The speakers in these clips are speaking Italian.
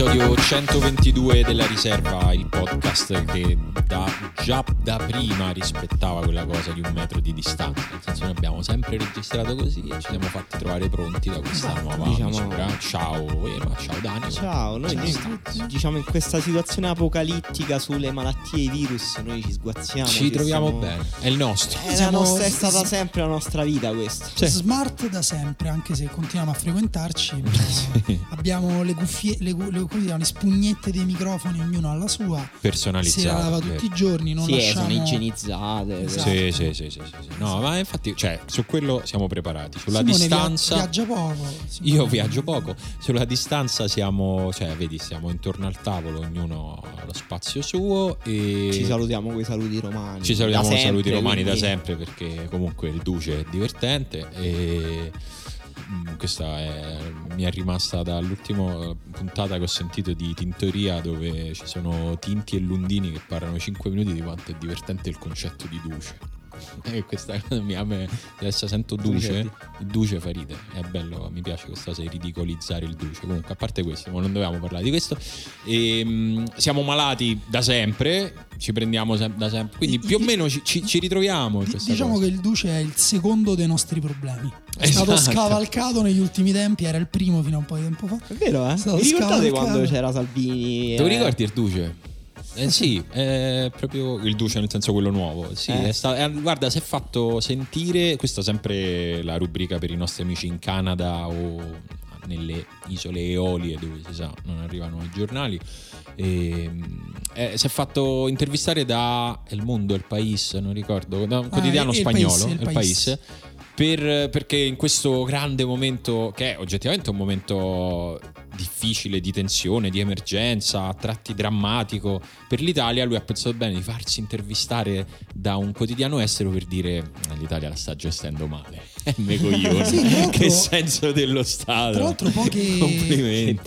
Episodio 122 della riserva, il podcast che da, già da prima rispettava quella cosa di un metro di distanza. Nel senso, noi abbiamo sempre registrato così e ci siamo fatti trovare pronti da questa nuova diciamo- misura. Ciao, eh, ma ciao Dani. Ciao, noi, noi, diciamo in questa situazione apocalittica sulle malattie e i virus noi ci sguazziamo. Ci troviamo siamo- bene, è il nostro. È, la Siamo- nostra- è stata sempre la nostra vita questa. Sì. Smart da sempre, anche se continuiamo a frequentarci. Abbiamo le cuffie, le, le, si chiamano, le spugnette dei microfoni, ognuno alla sua. Si Personalizzato. lava tutti i giorni, non Sì, eh, lasciamo... sono igienizzate. Esatto. Sì, sì, sì, sì, sì, sì. No, ma infatti, cioè, su quello siamo preparati. Sulla Simone distanza. viaggia poco. Simone. Io viaggio poco, sulla distanza siamo, cioè, vedi, siamo intorno al tavolo, ognuno ha lo spazio suo e Ci salutiamo con i saluti romani. ci salutiamo Da con i saluti romani da quindi- sempre perché comunque il duce è divertente e mm, questa è, mi è rimasta dall'ultima puntata che ho sentito di Tintoria dove ci sono Tinti e Lundini che parlano 5 minuti di quanto è divertente il concetto di duce. E questa cosa mi- a me adesso sento duce, il duce fa ridere, è bello, mi piace questa cosa di ridicolizzare il duce. Comunque, a parte questo, ma non dovevamo parlare di questo. E, mm, siamo malati da sempre, ci prendiamo sem- da sempre, quindi più o meno ci, ci- ci ritroviamo in Di- questa diciamo cosa. che il Duce è il secondo dei nostri problemi. È Esatto. stato scavalcato negli ultimi tempi, era il primo fino a un po' di tempo fa. È vero, eh? Vi ricordate scavalcato. quando c'era Salvini? Te lo eh, ricordi il duce? Eh sì, è proprio il duce nel senso quello nuovo. Sì, Eh. è sta- eh, guarda, si è fatto sentire, questa è sempre la rubrica per i nostri amici in Canada o nelle isole Eolie dove si sa non arrivano i giornali. E, eh, si è fatto intervistare da El Mundo, El País, non ricordo, da un quotidiano Ah, spagnolo, País, El. País, per- perché in questo grande momento, che è oggettivamente un momento difficile, di tensione, di emergenza, a tratti drammatico per l'Italia, lui ha pensato bene di farsi intervistare da un quotidiano estero per dire "Eh, l'Italia la sta gestendo male. Me coglione. Sì, che senso dello Stato. Tra l'altro poche-.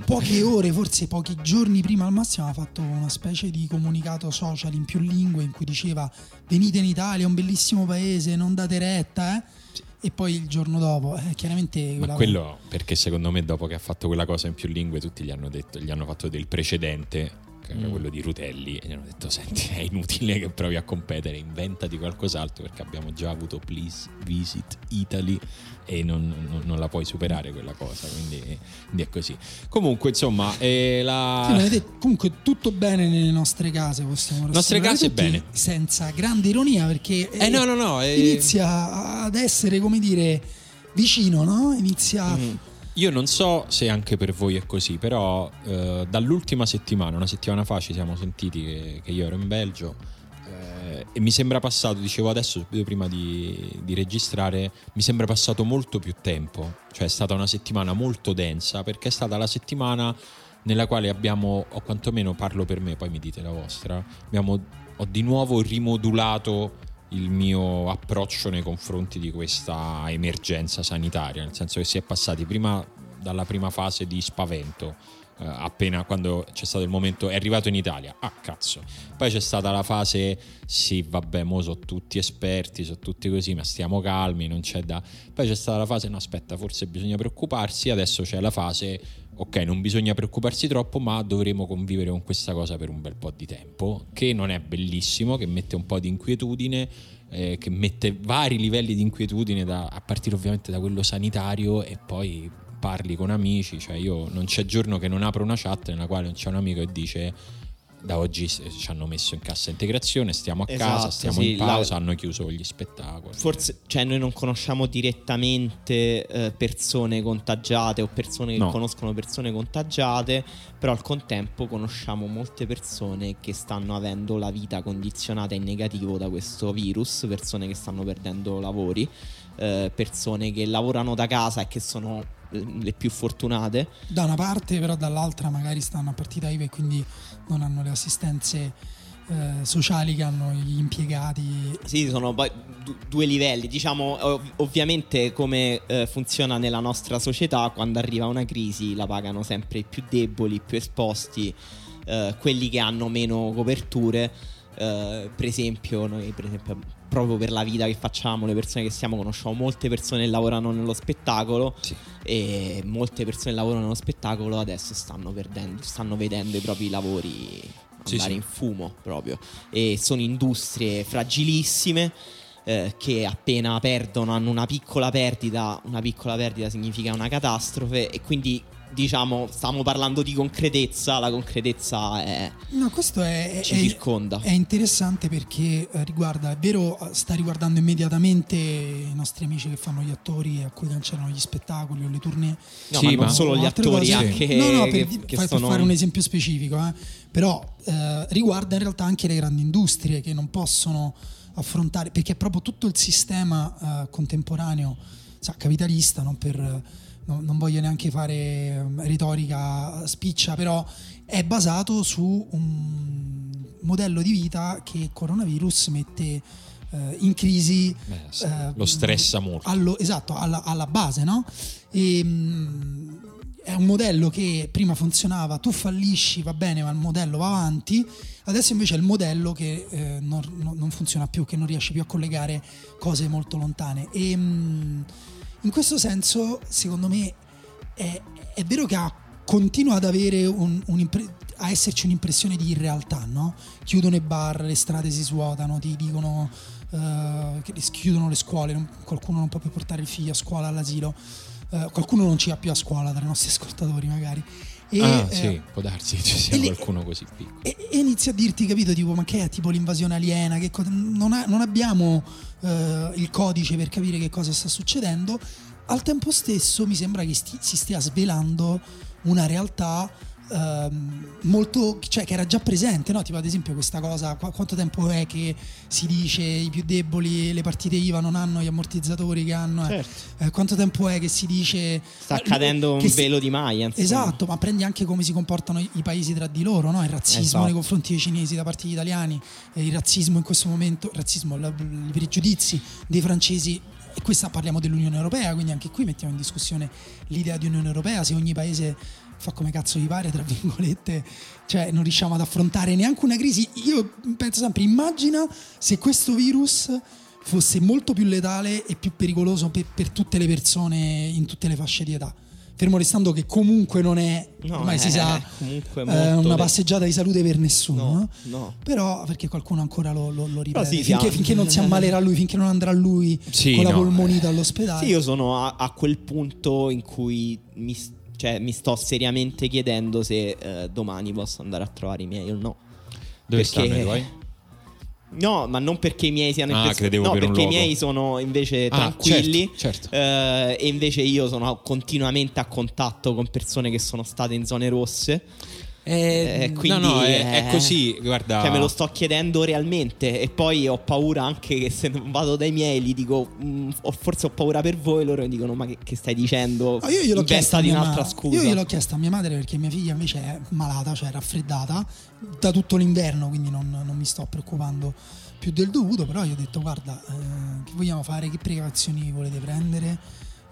Poche ore, forse pochi giorni prima al massimo, ha fatto una specie di comunicato social in più lingue in cui diceva venite in Italia, è un bellissimo paese, non date retta, eh? E poi il giorno dopo, eh, chiaramente... Ma quello perché secondo me dopo che ha fatto quella cosa in più lingue tutti gli hanno detto, gli hanno fatto del precedente, che era Mm. quello di Rutelli, e gli hanno detto senti è inutile che provi a competere, inventati qualcos'altro perché abbiamo già avuto Please Visit Italy e non, non- non la puoi superare quella cosa, quindi, quindi è così. Comunque insomma, eh, la... Sì, comunque tutto bene nelle nostre case, possiamo Nostre rassicurare case bene. Senza grande ironia perché Eh no, no, no, eh, inizia ad essere, come dire, vicino, no? Inizia... Mm. Io non so se anche per voi è così, però eh, dall'ultima settimana, una settimana fa ci siamo sentiti che, che io ero in Belgio eh, e mi sembra passato, dicevo adesso subito prima di, di registrare, mi sembra passato molto più tempo, cioè è stata una settimana molto densa perché è stata la settimana nella quale abbiamo, o quantomeno parlo per me, poi mi dite la vostra, abbiamo, ho di nuovo rimodulato il mio approccio nei confronti di questa emergenza sanitaria, nel senso che si è passati prima dalla prima fase di spavento, eh, appena quando c'è stato il momento è arrivato in Italia, ah cazzo, poi c'è stata la fase sì vabbè mo sono tutti esperti, sono tutti così, ma stiamo calmi, non c'è da... Poi c'è stata la fase no aspetta forse bisogna preoccuparsi, adesso c'è la fase ok, non bisogna preoccuparsi troppo, ma dovremo convivere con questa cosa per un bel po' di tempo, che non è bellissimo, che mette un po' di inquietudine, eh, che mette vari livelli di inquietudine, da- a partire ovviamente da quello sanitario e poi parli con amici, cioè io non c'è giorno che non apro una chat nella quale non c'è un amico che dice da oggi ci hanno messo in cassa integrazione, stiamo a casa, Esatto, stiamo sì, in pausa, la- hanno chiuso gli spettacoli. Forse, cioè, noi non conosciamo direttamente eh, persone contagiate o persone che No. conoscono persone contagiate, però al contempo conosciamo molte persone che stanno avendo la vita condizionata in negativo da questo virus, persone che stanno perdendo lavori, eh, persone che lavorano da casa e che sono le più fortunate. da una parte, però dall'altra magari stanno a partita IVA e quindi non hanno le assistenze eh, sociali che hanno gli impiegati. Sì, sono poi due livelli. Diciamo, ov- ovviamente come eh, funziona nella nostra società, quando arriva una crisi la pagano sempre i più deboli, i più esposti, eh, quelli che hanno meno coperture. Eh, per esempio, noi per esempio proprio per la vita che facciamo, le persone che siamo, conosciamo molte persone che lavorano nello spettacolo Sì. e molte persone che lavorano nello spettacolo adesso stanno perdendo, stanno vedendo i propri lavori andare sì. in fumo proprio e sono industrie fragilissime eh, che appena perdono hanno una piccola perdita, una piccola perdita significa una catastrofe e quindi diciamo stiamo parlando di concretezza, la concretezza è, No, questo è, ci è- circonda. è interessante perché eh, riguarda, è vero, eh, sta riguardando immediatamente i nostri amici che fanno gli attori a cui cancellano gli spettacoli o le tournée. No, Sì, ma non ma- solo gli attori, cose. anche no, no, per, che, che fai- per sono fare un esempio specifico, eh. però eh, riguarda in realtà anche le grandi industrie che non possono affrontare, perché è proprio tutto il sistema eh, contemporaneo, sa, capitalista, non per... non- non voglio neanche fare eh, retorica spiccia, però è basato su un modello di vita che il coronavirus mette eh, in crisi Beh, sì, eh, lo stressa molto. allo- esatto, alla, alla base, no? E, mh, è un modello che prima funzionava, tu fallisci, va bene, ma il modello va avanti. Adesso invece è il modello che eh, non, non- non funziona più, che non riesce più a collegare cose molto lontane. E mh, in questo senso, secondo me, è, è vero che ha- continua ad avere un, un'impre- a esserci un'impressione di irrealtà, no? Chiudono i bar, le strade si svuotano, ti dicono eh, che chiudono le scuole, non- qualcuno non può più portare il figlio a scuola, all'asilo, eh, qualcuno non ci va più a scuola tra i nostri ascoltatori magari. E, ah, eh, sì, può darsi che ci sia qualcuno così piccolo. e, e inizia a dirti, capito, tipo, ma che è tipo l'invasione aliena? Che co- non, ha- non abbiamo eh, il codice per capire che cosa sta succedendo. Al tempo stesso mi sembra che sti- si stia svelando una realtà ehm, molto, cioè che era già presente, no? Tipo ad esempio questa cosa, qua- quanto tempo è che si dice i più deboli, le partite IVA non hanno gli ammortizzatori che hanno? eh? Certo. Eh, quanto tempo è che si dice... sta eh, accadendo un che si- velo di insomma. Esatto, ma prendi anche come si comportano i, i paesi tra di loro, no? il razzismo Esatto. nei confronti dei cinesi da parte degli italiani, e il razzismo in questo momento, il razzismo, la- i pregiudizi dei francesi. E questa parliamo dell'Unione Europea, quindi anche qui mettiamo in discussione l'idea di Unione Europea, se ogni paese fa come cazzo gli pare, tra virgolette, cioè non riusciamo ad affrontare neanche una crisi. Io penso sempre, immagina se questo virus fosse molto più letale e più pericoloso per, per tutte le persone in tutte le fasce di età. Fermo restando che comunque non è, No, ormai si è sa, eh, una passeggiata di salute per nessuno. No, no? Però perché qualcuno ancora lo, lo, lo ripete, sì, finché, finché non si ammalerà lui, finché non andrà lui Sì, con la no, polmonite eh. all'ospedale. Sì, io sono a, a quel punto in cui mi, cioè, mi sto seriamente chiedendo se eh, domani posso andare a trovare i miei o no. Dove Perché- stanno i tuoi? No, ma non perché i miei siano Ah, impress- credevo no, per perché i miei sono invece Ah, tranquilli. certo, certo. eh, e invece io sono continuamente a contatto con persone che sono state in zone rosse. Eh, quindi, no, no, è, è eh, così. Guarda, Cioè, me lo sto chiedendo realmente. E poi ho paura anche che se non vado dai miei gli dico, "Mm, o forse ho paura per voi. Loro mi dicono, ma che, che stai dicendo? Ah, io gliel'ho chiesto mia un'altra ma- scusa. Io gliel'ho chiesto a mia madre perché mia figlia invece è malata, cioè raffreddata da tutto l'inverno, quindi non, non mi sto preoccupando più del dovuto. Però io ho detto: guarda, eh, che vogliamo fare? Che precauzioni volete prendere?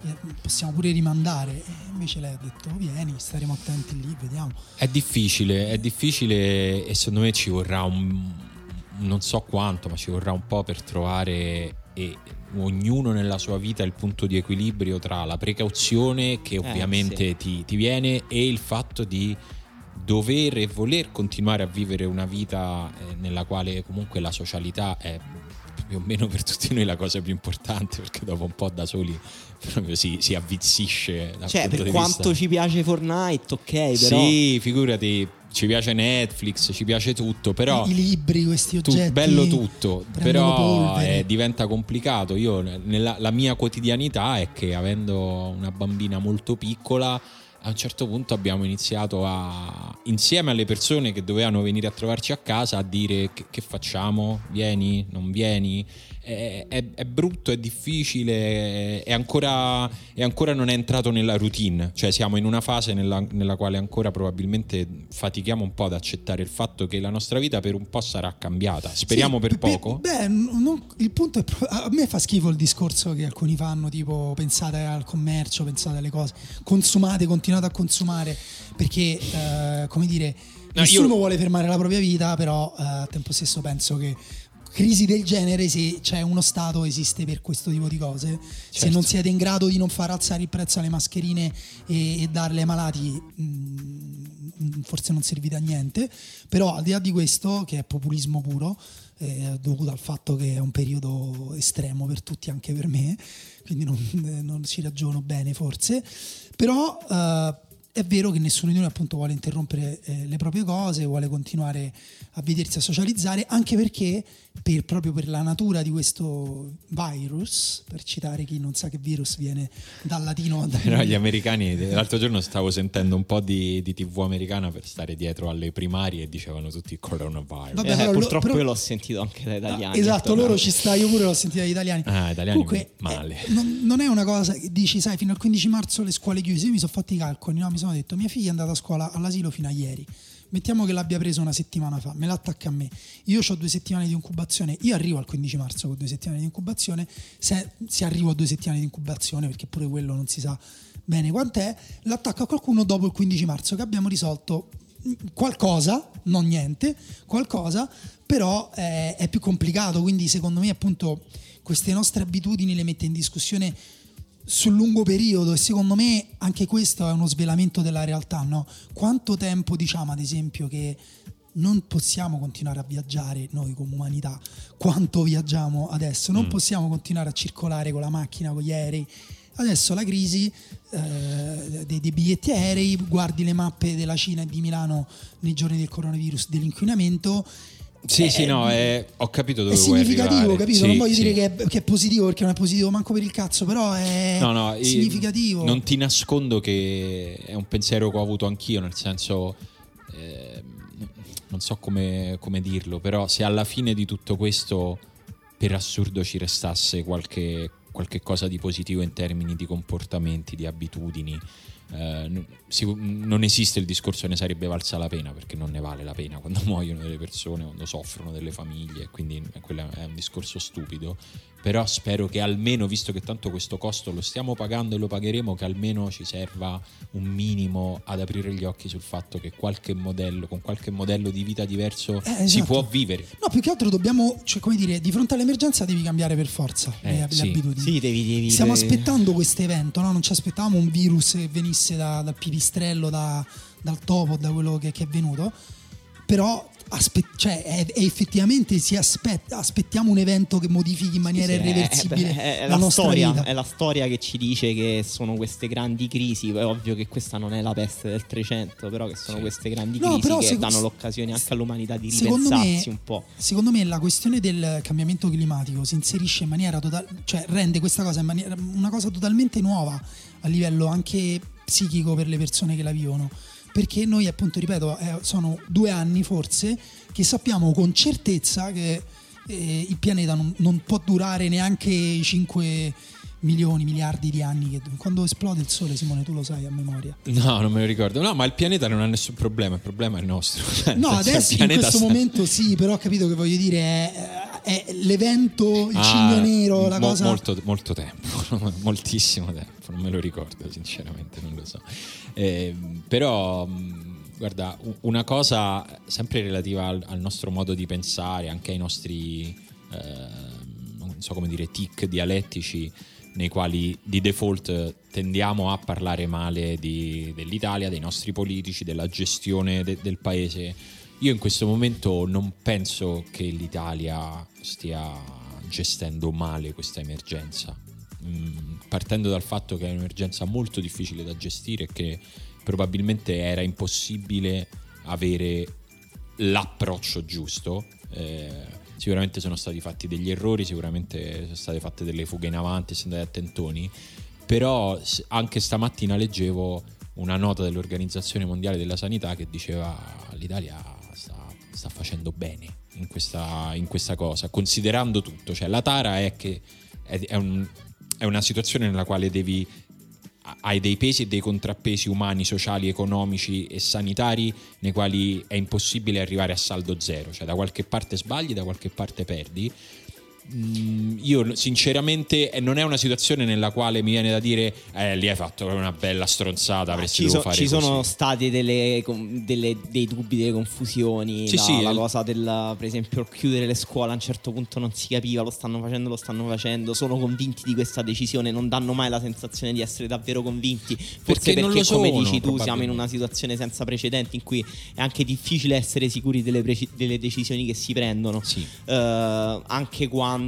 Eh, possiamo pure rimandare. E invece lei ha detto: vieni, staremo attenti lì, vediamo. È difficile, è difficile e secondo me ci vorrà un non so quanto, ma ci vorrà un po' per trovare e ognuno nella sua vita il punto di equilibrio tra la precauzione che ovviamente sì. ti, ti viene e il fatto di dover e voler continuare a vivere una vita eh, nella quale comunque la socialità è più o meno per tutti noi la cosa più importante perché dopo un po' da soli proprio si, si avvizzisce Cioè, per quanto vista- ci piace Fortnite, ok, però. sì, figurati, ci piace Netflix, ci piace tutto, però I, libri, questi tu- oggetti. bello tutto, però eh, diventa complicato. Io nella la mia quotidianità è che avendo una bambina molto piccola a un certo punto abbiamo iniziato a insieme alle persone che dovevano venire a trovarci a casa a dire che, che facciamo, vieni, non vieni. È, è- è brutto, è difficile, è ancora, è ancora non è entrato nella routine, cioè siamo in una fase nella, nella quale ancora probabilmente fatichiamo un po' ad accettare il fatto che la nostra vita per un po' sarà cambiata, speriamo Sì, per pe- poco. Beh, non- il punto è a me fa schifo il discorso che alcuni fanno, tipo pensate al commercio, pensate alle cose, consumate, continuate a consumare, perché eh, come dire, No, nessuno io- vuole fermare la propria vita, però eh, al tempo stesso penso che, crisi del genere se c'è uno Stato esiste per questo tipo di cose. Se Certo. non siete in grado di non far alzare il prezzo alle mascherine e, e darle ai malati, mh, forse non servite a niente. Però al di là di questo, che è populismo puro, eh, dovuto al fatto che è un periodo estremo per tutti, anche per me, quindi non, non ci ragiono bene forse, però eh, è vero che nessuno di noi appunto vuole interrompere eh, le proprie cose, vuole continuare a vedersi, a socializzare, anche perché per- proprio per la natura di questo virus, per citare chi non sa che virus viene dal latino, dal- Però gli americani, l'altro giorno stavo sentendo un po' di, di TV americana per stare dietro alle primarie e dicevano tutti coronavirus. Vabbè, Eh, però lo- purtroppo però- io l'ho sentito anche da italiani. Esatto, Tornando. loro ci sta, io pure l'ho sentita dagli italiani. Ah, italiani Comunque, male. eh, non, non è una cosa che dici, sai, fino al 15 marzo le scuole chiuse. Io mi sono fatti i calcoli, no? mi sono detto, mia figlia è andata a scuola all'asilo fino a ieri. Mettiamo che l'abbia preso una settimana fa, me l'attacca a me. Io ho due settimane di incubazione, io arrivo al 15 marzo con due settimane di incubazione. Se, se arrivo a due settimane di incubazione, perché pure quello non si sa bene quant'è, l'attacco a qualcuno dopo il 15 marzo che abbiamo risolto qualcosa, non niente, qualcosa, però eh, è più complicato, quindi secondo me appunto queste nostre abitudini le mette in discussione sul lungo periodo e secondo me anche questo è uno svelamento della realtà, no? Quanto tempo diciamo ad esempio che non possiamo continuare a viaggiare noi come umanità, quanto viaggiamo adesso, non possiamo continuare a circolare con la macchina, con gli aerei. Adesso la crisi eh, dei, dei biglietti aerei, guardi le mappe della Cina e di Milano nei giorni del coronavirus, dell'inquinamento. Sì, Eh, sì, no, è- ho capito dove è vuoi significativo, capito? Sì, non voglio sì. dire che è, che è positivo perché non è positivo manco per il cazzo, però è No, no, significativo. Non ti nascondo che è un pensiero che ho avuto anch'io, nel senso, eh, non so come, come dirlo, però se alla fine di tutto questo per assurdo ci restasse qualche, qualche cosa di positivo in termini di comportamenti, di abitudini, eh, non esiste il discorso ne sarebbe valsa la pena perché non ne vale la pena quando muoiono delle persone, quando soffrono delle famiglie, quindi quello è un discorso stupido. Però spero che almeno, visto che tanto questo costo lo stiamo pagando e lo pagheremo, che almeno ci serva un minimo ad aprire gli occhi sul fatto che qualche modello, con qualche modello di vita diverso Eh, si esatto. può vivere. No, più che altro dobbiamo, cioè, come dire, di fronte all'emergenza devi cambiare per forza Eh, le, le sì. abitudini. Sì, devi, devi Stiamo devi- aspettando questo evento, no? non ci aspettavamo un virus che venisse da- dal pipistrello, da- dal topo, da quello che, che è venuto, però aspe- cioè, è- è effettivamente si aspetta, aspettiamo un evento che modifichi in maniera Sì, sì, è- irreversibile è, è- è la, la, nostra storia, vita. è la storia che ci dice che sono queste grandi crisi. È ovvio che questa non è la peste del 300, però che sono Sì. queste grandi No, crisi che seco- danno l'occasione anche all'umanità di Secondo me- ripensarsi un po'. Secondo me la questione del cambiamento climatico si inserisce in maniera totale, cioè rende questa cosa in maniera- una cosa totalmente nuova a livello anche psichico per le persone che la vivono. Perché noi, appunto, ripeto, eh, sono due anni forse che sappiamo con certezza che eh, il pianeta non, non può durare neanche 5 milioni, miliardi di anni. Che, quando esplode il sole, Simone, tu lo sai a memoria. No, non me lo ricordo. No, ma il pianeta non ha nessun problema, il problema è il nostro. Cioè, No, il adesso in pianeta questo sta- momento sì, però ho capito che voglio dire è, è l'evento, il Ah, cigno nero, la mo- cosa... Molto, molto tempo, moltissimo tempo, non me lo ricordo sinceramente, non lo so. Eh, però, guarda, una cosa sempre relativa al, al nostro modo di pensare, anche ai nostri, eh, non so come dire, tic dialettici, nei quali di default tendiamo a parlare male di- dell'Italia, dei nostri politici, della gestione de- del paese. Io in questo momento non penso che l'Italia stia gestendo male questa emergenza, Mm, partendo dal fatto che è un'emergenza molto difficile da gestire e che probabilmente era impossibile avere l'approccio giusto. Eh, sicuramente sono stati fatti degli errori, sicuramente sono state fatte delle fughe in avanti, si è andati a però anche stamattina leggevo una nota dell'Organizzazione Mondiale della Sanità che diceva l'Italia sta, facendo bene in questa, in questa cosa, considerando tutto, cioè la tara è che è, è un- è una situazione nella quale devi hai dei pesi e dei contrappesi umani, sociali, economici e sanitari nei quali è impossibile arrivare a saldo zero, cioè da qualche parte sbagli, da qualche parte perdi. Mm, io sinceramente eh, non è una situazione nella quale mi viene da dire eh, lì hai fatto una bella stronzata avresti ci, so, fare ci sono stati delle, delle, dei dubbi delle confusioni sì, la, sì, la cosa del per esempio chiudere le scuole a un certo punto non si capiva lo stanno facendo lo stanno facendo sono convinti di questa decisione non danno mai la sensazione di essere davvero convinti. Forse perché, perché come sono, dici tu siamo in una situazione senza precedenti in cui è anche difficile essere sicuri delle, preci- delle decisioni che si prendono. Sì. uh, anche quando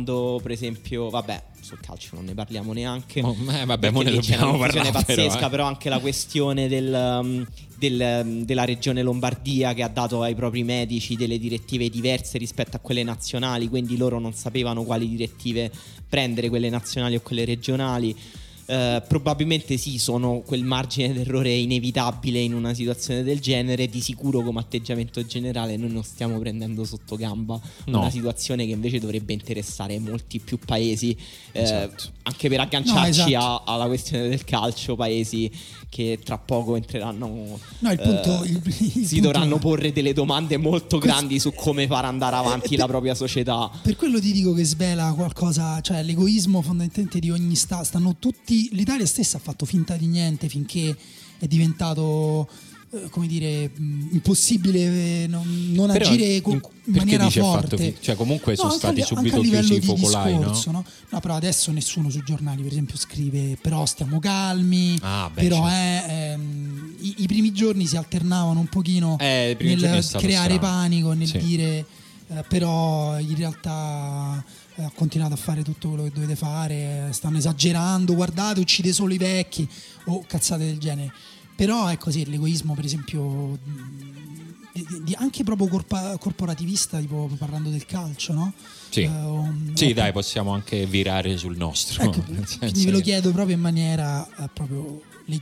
per esempio vabbè sul calcio non ne parliamo neanche. Oh, eh, vabbè, ne dobbiamo parlare. pazzesca, però, eh. però, anche la questione del, um, del, um, della regione Lombardia che ha dato ai propri medici delle direttive diverse rispetto a quelle nazionali, quindi loro non sapevano quali direttive prendere, quelle nazionali o quelle regionali. Uh, probabilmente sì, sono quel margine d'errore inevitabile in una situazione del genere. Di sicuro, come atteggiamento generale, noi non stiamo prendendo sotto gamba no. una situazione che invece dovrebbe interessare molti più paesi, eh, esatto. anche per agganciarci no, esatto. a, alla questione del calcio, paesi che tra poco entreranno. No, il punto. Eh, il, il si punto dovranno porre delle domande molto grandi su come far andare avanti eh, la propria società. Per quello ti dico che svela qualcosa, cioè l'egoismo fondamentalmente di ogni Stato. Stanno tutti. L'Italia stessa ha fatto finta di niente finché è diventato eh, come dire, impossibile eh, non, non agire in maniera forte. Fi- cioè, comunque no, sono stati subito chiusi i focolai, discorso, no? no? però adesso nessuno sui giornali, per esempio, scrive però stiamo calmi, ah, beh, però certo. eh, ehm, i, i, primi giorni si alternavano un pochino eh, nel creare strano. panico, nel sì. dire eh, però in realtà eh, ha continuato a fare tutto quello che dovete fare, stanno esagerando, guardate, uccide solo i vecchi o cazzate del genere. Però è così, l'egoismo per esempio di, di, anche proprio corpa, corporativista, tipo parlando del calcio, no? Sì, uh, sì ecco. dai, possiamo anche virare sul nostro. Ecco, quindi ve lo chiedo proprio in maniera uh, proprio le,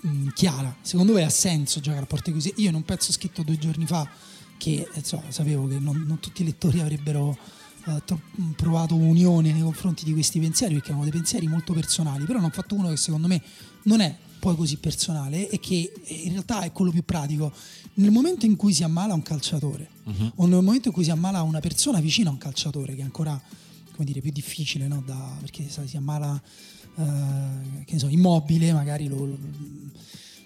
mh, chiara. Secondo voi ha senso giocare a porte così? Io in un pezzo scritto due giorni fa che insomma, sapevo che non, non, tutti i lettori avrebbero provato unione nei confronti di questi pensieri perché erano dei pensieri molto personali, però ne ho fatto uno che secondo me non è poi così personale e che in realtà è quello più pratico. Nel momento in cui si ammala un calciatore uh-huh. o nel momento in cui si ammala una persona vicina a un calciatore, che è ancora come dire, più difficile, no? da, perché sai, si ammala uh, che ne so, immobile, magari lo, lo,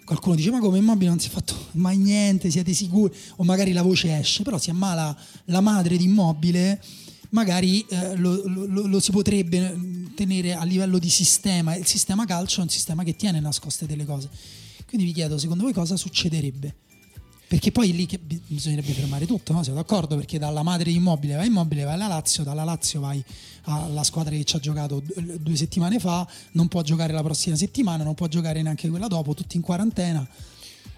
qualcuno dice ma come immobile non si è fatto mai niente, siete sicuri? O magari la voce esce, però si ammala la madre di immobile magari eh, lo, lo, lo, si potrebbe tenere a livello di sistema. Il sistema calcio è un sistema che tiene nascoste delle cose. Quindi vi chiedo, secondo voi cosa succederebbe? Perché poi lì che bisognerebbe fermare tutto, no? Siamo d'accordo? Perché dalla madre immobile vai immobile, vai alla Lazio, dalla Lazio vai alla squadra che ci ha giocato due settimane fa, non può giocare la prossima settimana, non può giocare neanche quella dopo, tutti in quarantena.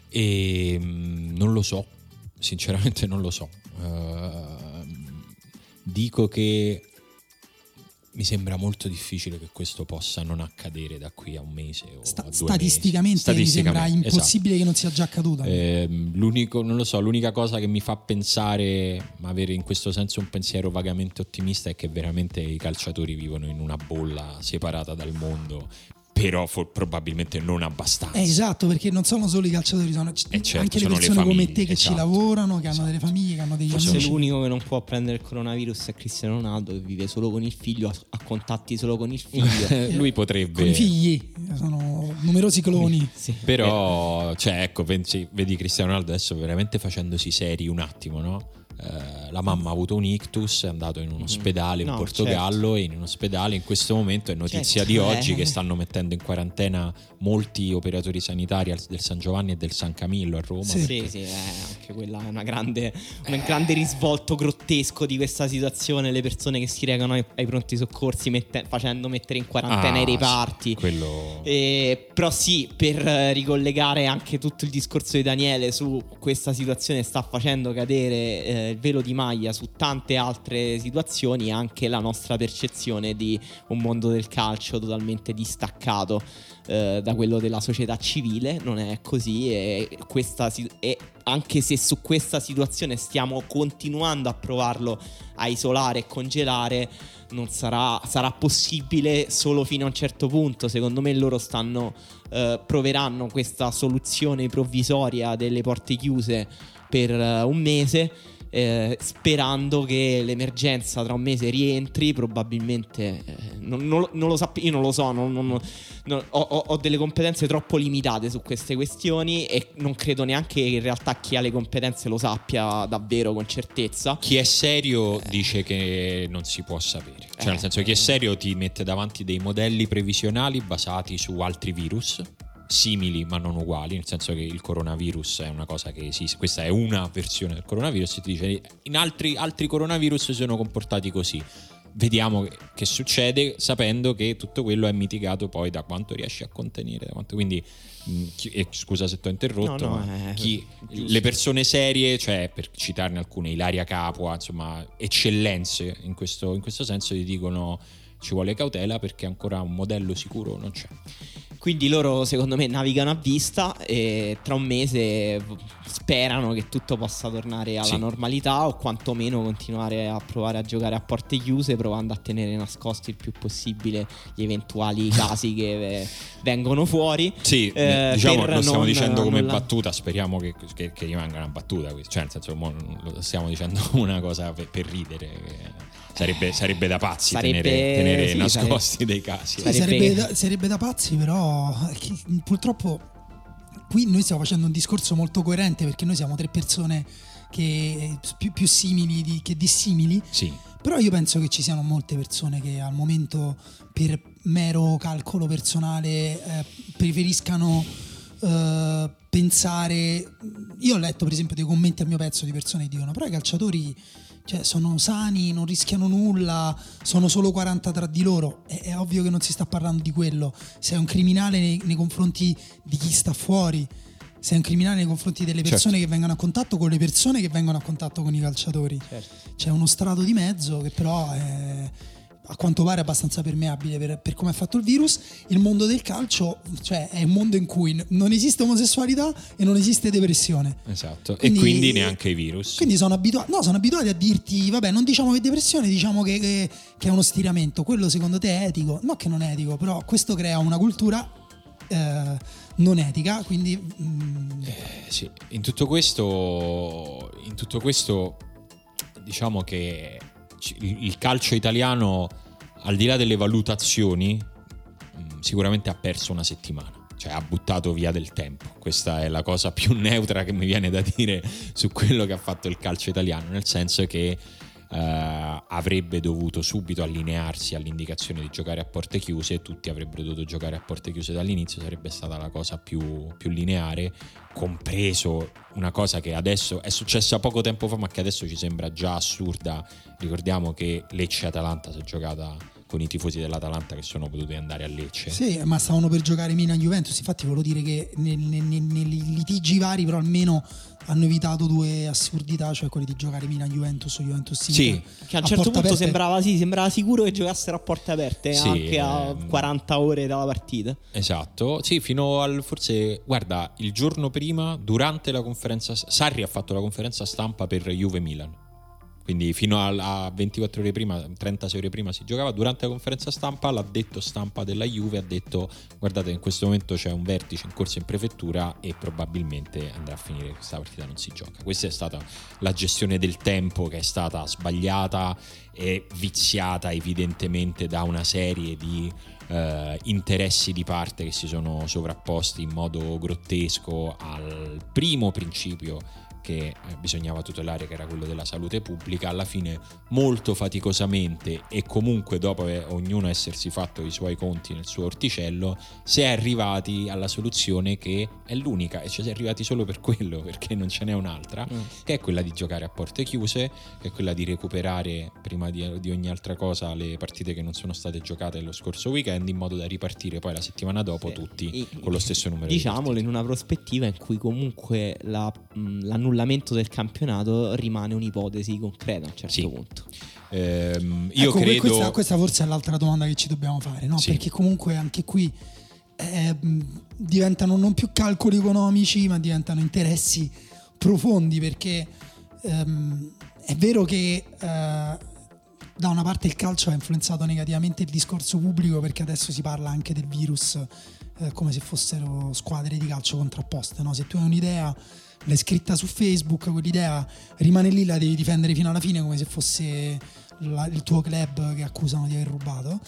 E ehm, non lo so, sinceramente non lo so. Uh dico che mi sembra molto difficile che questo possa non accadere da qui a un mese o Sta- statisticamente, statisticamente, mi sembra impossibile esatto. che non sia già accaduto. Eh, l'unico, non lo so, l'unica cosa che mi fa pensare, ma avere in questo senso un pensiero vagamente ottimista, è che veramente i calciatori vivono in una bolla separata dal mondo però for- probabilmente non abbastanza. Eh, esatto, perché non sono solo i calciatori, sono eh certo, anche le persone le come te che esatto. ci lavorano, che hanno esatto. delle famiglie, che hanno degli Forse amici. l'unico che non può prendere il coronavirus è Cristiano Ronaldo, che vive solo con il figlio, ha, contatti solo con il figlio. Lui potrebbe. Con i figli, sono numerosi cloni. Sì. Però, cioè, ecco, pensi, vedi Cristiano Ronaldo adesso veramente facendosi seri un attimo, no? Eh, la mamma ha avuto un ictus, è andato in un mm-hmm. ospedale in no, Portogallo certo. e in un ospedale in questo momento è notizia certo, di oggi eh. che stanno mettendo in quarantena molti operatori sanitari del San Giovanni e del San Camillo a Roma. Sì, sì, sì eh, anche quella è una grande, un grande risvolto grottesco di questa situazione, le persone che si recano ai, ai pronti soccorsi mette, facendo mettere in quarantena ah, i reparti. Sì, quello... eh, però sì, per ricollegare anche tutto il discorso di Daniele su questa situazione sta facendo cadere eh, il velo di maglia su tante altre situazioni anche la nostra percezione di un mondo del calcio totalmente distaccato eh, da quello della società civile, non è così e, questa, e anche se su questa situazione stiamo continuando a provarlo a isolare e congelare, non sarà, sarà possibile solo fino a un certo punto. Secondo me loro stanno, eh, proveranno questa soluzione provvisoria delle porte chiuse per uh, un mese eh, sperando che l'emergenza tra un mese rientri, probabilmente eh, non, non, non, lo sapevo, io non lo so, non, ho, ho, delle competenze troppo limitate su queste questioni e non credo neanche che in realtà chi ha le competenze lo sappia davvero con certezza. Chi è serio eh. dice che non si può sapere, cioè nel eh. senso chi è serio ti mette davanti dei modelli previsionali basati su altri virus simili ma non uguali, nel senso che il coronavirus è una cosa che esiste, questa è una versione del coronavirus e ti dice in altri, altri coronavirus si sono comportati così. Vediamo che succede sapendo che tutto quello è mitigato poi da quanto riesci a contenere. Quanto, quindi, mh, chi, eh, scusa se ti ho interrotto, no, no, ma chi, le persone serie, cioè per citarne alcune, Ilaria Capua, insomma, eccellenze in questo, in questo senso, ti dicono ci vuole cautela perché ancora un modello sicuro non c'è. Quindi loro secondo me navigano a vista e tra un mese sperano che tutto possa tornare alla sì. normalità o quantomeno continuare a provare a giocare a porte chiuse provando a tenere nascosti il più possibile gli eventuali casi che eh, vengono fuori. Sì, eh, diciamo, lo stiamo non, dicendo come non battuta, speriamo che, che, che, rimanga una battuta, cioè nel senso lo stiamo dicendo una cosa per, per ridere. Sarebbe, sarebbe, da pazzi sarebbe, tenere, tenere sì, nascosti sarebbe, dei casi. Sì, sarebbe, da, sarebbe, da, pazzi, però purtroppo qui noi stiamo facendo un discorso molto coerente perché noi siamo tre persone che, più, più simili di, che dissimili. Sì. Però io penso che ci siano molte persone che al momento per mero calcolo personale eh, preferiscano eh, pensare... Io ho letto per esempio dei commenti al mio pezzo di persone che dicono però i calciatori cioè, sono sani, non rischiano nulla, sono solo 40 tra di loro. È, è ovvio che non si sta parlando di quello. Sei un criminale nei, nei confronti di chi sta fuori sei un criminale nei confronti delle persone certo. che vengono a contatto con le persone che vengono a contatto con i calciatori. Certo. C'è uno strato di mezzo che però è, a quanto pare abbastanza permeabile per, per come è fatto il virus. Il mondo del calcio cioè, è un mondo in cui non esiste omosessualità e non esiste depressione. Esatto, quindi, e quindi neanche i virus. Quindi sono abituati, no, sono abituati a dirti, vabbè, non diciamo che è depressione, diciamo che, che, che, è uno stiramento. Quello secondo te è etico? No, che non è etico, però questo crea una cultura eh, non etica, quindi... Mm... Eh, sì, in tutto questo, in tutto questo diciamo che il calcio italiano, al di là delle valutazioni, mm, sicuramente ha perso una settimana. Cioè ha buttato via del tempo. Questa è la cosa più neutra che mi viene da dire su quello che ha fatto il calcio italiano, nel senso che Uh, avrebbe dovuto subito allinearsi all'indicazione di giocare a porte chiuse, tutti avrebbero dovuto giocare a porte chiuse dall'inizio, sarebbe stata la cosa più, più lineare, compreso una cosa che adesso è successa poco tempo fa ma che adesso ci sembra già assurda, ricordiamo che Lecce-Atalanta si è giocata con i tifosi dell'Atalanta che sono potuti andare a Lecce. Sì, ma stavano per giocare Milan-Juventus, infatti volevo dire che nei, nei, nei litigi vari però almeno hanno evitato due assurdità, cioè quelli di giocare Milan-Juventus o Juventus Sì, che a un certo punto sembrava, sì, sembrava, sicuro che giocassero a porte aperte sì, anche a ehm... 40 ore dalla partita. Esatto, sì, fino al forse, guarda, il giorno prima, durante la conferenza, Sarri ha fatto la conferenza stampa per Juve-Milan quindi fino a, 24 ore prima, 36 ore prima si giocava. Durante la conferenza stampa l'addetto stampa della Juve ha detto guardate in questo momento c'è un vertice in corso in prefettura e probabilmente andrà a finire questa partita non si gioca. Questa è stata la gestione del tempo che è stata sbagliata e viziata evidentemente da una serie di eh, interessi di parte che si sono sovrapposti in modo grottesco al primo principio che eh, bisognava tutelare, che era quello della salute pubblica, alla fine molto faticosamente e comunque dopo ognuno essersi fatto i suoi conti nel suo orticello, si è arrivati alla soluzione che è l'unica e ci si è arrivati solo per quello, perché non ce n'è un'altra, mm. che è quella di giocare a porte chiuse, che è quella di recuperare prima di, di ogni altra cosa le partite che non sono state giocate lo scorso weekend in modo da ripartire poi la settimana dopo sì. tutti e, con lo stesso numero diciamolo di in una prospettiva in cui comunque la, l'annullamento annullamento del campionato rimane un'ipotesi concreta a un certo sì. punto. Ehm, io ecco, credo... questa, questa, forse è l'altra domanda che ci dobbiamo fare, no? sì. perché comunque anche qui eh, diventano non più calcoli economici, ma diventano interessi profondi, perché ehm, è vero che... Eh, da una parte il calcio ha influenzato negativamente il discorso pubblico perché adesso si parla anche del virus eh, come se fossero squadre di calcio contrapposte. No? Se tu hai un'idea, l'hai scritta su Facebook, quell'idea rimane lì, la devi difendere fino alla fine come se fosse la, il tuo club che accusano di aver rubato.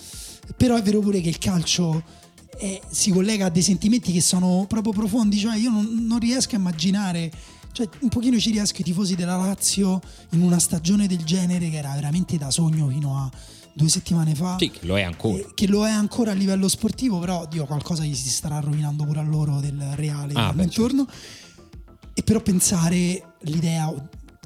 Però è vero pure che il calcio eh, si collega a dei sentimenti che sono proprio profondi, cioè io non, non riesco a immaginare cioè, un pochino ci riesco i tifosi della Lazio in una stagione del genere che era veramente da sogno fino a due settimane fa. Sì, che lo è ancora. Eh, che lo è ancora a livello sportivo, però Dio, qualcosa gli si starà rovinando pure a loro del reale ah, intorno. Certo. E però pensare l'idea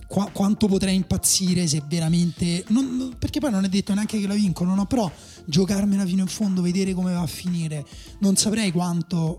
qua, quanto potrei impazzire se veramente... Non, perché poi non è detto neanche che la vincono, no? Però giocarmela fino in fondo, vedere come va a finire, non saprei quanto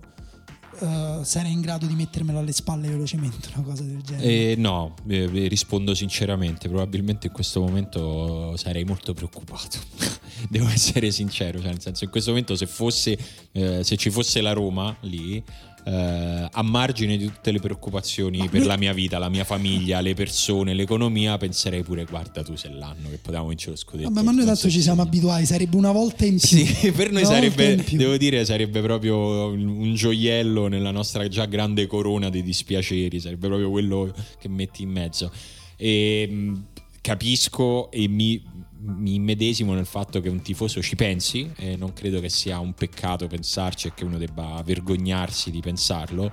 uh, sarei in grado di mettermelo alle spalle velocemente, una cosa del genere? Eh, no, eh, rispondo sinceramente, probabilmente in questo momento sarei molto preoccupato. Devo essere sincero, cioè nel senso in questo momento se, fosse, eh, se ci fosse la Roma lì eh, a margine di tutte le preoccupazioni ma per noi... la mia vita, la mia famiglia, le persone, l'economia, penserei pure guarda tu se l'anno che potevamo vincere lo scudetto. Vabbè, ma noi tanto ci siamo abituati, sarebbe una volta in più. Sì, per noi sarebbe, devo dire, sarebbe proprio un gioiello nella nostra già grande corona dei dispiaceri, sarebbe proprio quello che metti in mezzo. E ehm, capisco e mi mi immedesimo nel fatto che un tifoso ci pensi e non credo che sia un peccato pensarci e che uno debba vergognarsi di pensarlo.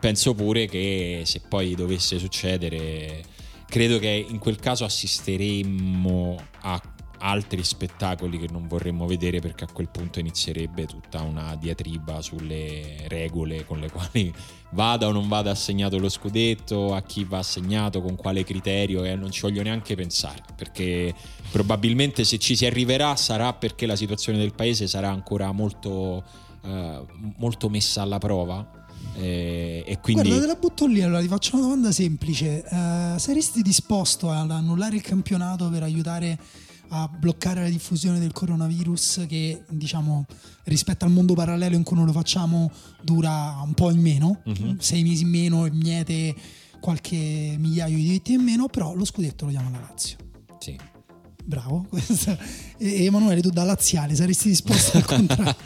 Penso pure che se poi dovesse succedere, credo che in quel caso assisteremmo a altri spettacoli che non vorremmo vedere perché a quel punto inizierebbe tutta una diatriba sulle regole con le quali vada o non vada assegnato lo scudetto, a chi va assegnato, con quale criterio e non ci voglio neanche pensare perché probabilmente se ci si arriverà sarà perché la situazione del paese sarà ancora molto, eh, molto messa alla prova. Eh, e quindi... Guarda, te la butto lì, allora ti faccio una domanda semplice. Uh, saresti disposto ad annullare il campionato per aiutare a bloccare la diffusione del coronavirus che diciamo rispetto al mondo parallelo in cui non lo facciamo dura un po' in meno, uh-huh. sei mesi in meno e miete qualche migliaio di diritti in meno, però lo scudetto lo diamo alla Lazio. Sì. Bravo, e Emanuele tu da laziale saresti disposto al contrario?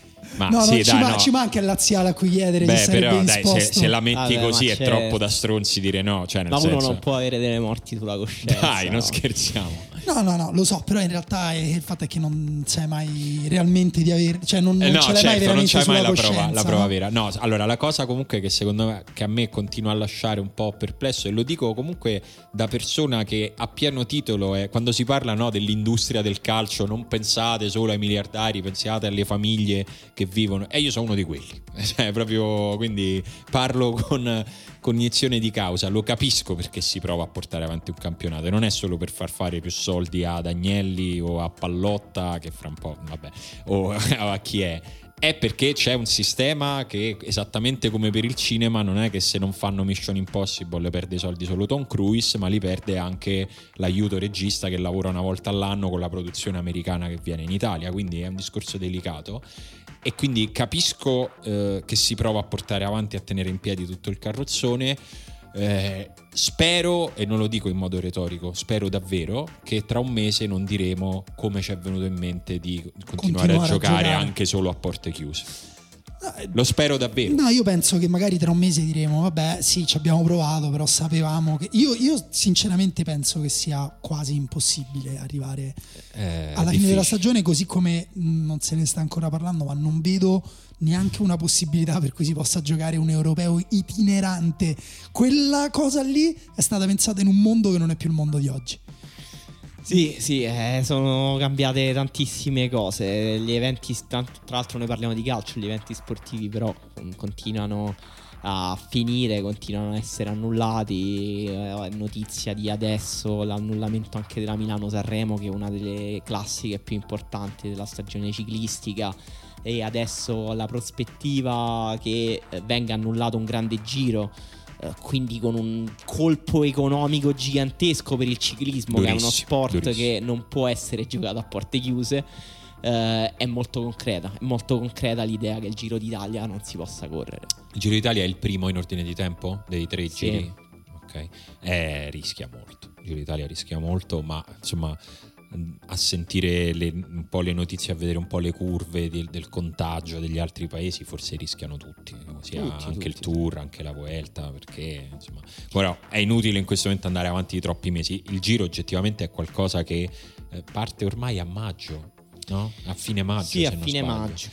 Ma no, sì, no, ci, ma- ci, manca il laziale a cui chiedere Beh, se però dai, se, se, la metti Vabbè, così è c'è... troppo da stronzi dire no. Cioè, ma senso... uno non può avere delle morti sulla coscienza. Dai, non no? scherziamo. No, no, no, lo so, però in realtà il fatto è che non sai mai realmente di avere, cioè non, non eh no, ce l'hai certo, mai veramente non c'è mai la prova, la prova vera. No, allora la cosa comunque che secondo me che a me continua a lasciare un po' perplesso e lo dico comunque da persona che a pieno titolo è quando si parla no, dell'industria del calcio, non pensate solo ai miliardari, pensate alle famiglie che vivono e io sono uno di quelli. Cioè, proprio quindi parlo con cognizione di causa, lo capisco perché si prova a portare avanti un campionato e non è solo per far fare più soldi ad Agnelli o a Pallotta che fra un po', vabbè, o a chi è. È perché c'è un sistema che esattamente come per il cinema non è che se non fanno Mission Impossible perde i soldi solo Tom Cruise, ma li perde anche l'aiuto regista che lavora una volta all'anno con la produzione americana che viene in Italia, quindi è un discorso delicato e quindi capisco eh, che si prova a portare avanti e a tenere in piedi tutto il carrozzone. Eh, spero, e non lo dico in modo retorico, spero davvero che tra un mese non diremo come ci è venuto in mente di continuare, continuare a, giocare a, giocare anche solo a porte chiuse. Lo spero davvero. No, io penso che magari tra un mese diremo: Vabbè, sì, ci abbiamo provato, però sapevamo che. Io, io sinceramente penso che sia quasi impossibile arrivare eh, alla fine della stagione, così come non se ne sta ancora parlando, ma non vedo neanche una possibilità per cui si possa giocare un europeo itinerante. Quella cosa lì è stata pensata in un mondo che non è più il mondo di oggi. Sì, sì, eh, sono cambiate tantissime cose. Gli eventi, tra l'altro noi parliamo di calcio, gli eventi sportivi però continuano a finire, continuano a essere annullati. Eh, notizia di adesso l'annullamento anche della Milano-Sanremo, che è una delle classiche più importanti della stagione ciclistica. E adesso la prospettiva che venga annullato un grande giro eh, quindi con un colpo economico gigantesco per il ciclismo, durissimo, che è uno sport durissimo. che non può essere giocato a porte chiuse. Uh, è molto concreta, è molto concreta l'idea che il Giro d'Italia non si possa correre. Il Giro d'Italia è il primo in ordine di tempo dei tre sì. giri? Ok, eh, rischia molto. Il Giro d'Italia rischia molto, ma insomma a sentire le, un po' le notizie, a vedere un po' le curve del, del contagio degli altri paesi, forse rischiano tutti, sia Tutti, anche il tutti. tour, anche la Vuelta, perché insomma, però è inutile in questo momento andare avanti di troppi mesi. Il giro oggettivamente è qualcosa che eh, parte ormai a maggio, no? A fine maggio. Sì, a fine sbaglio. maggio.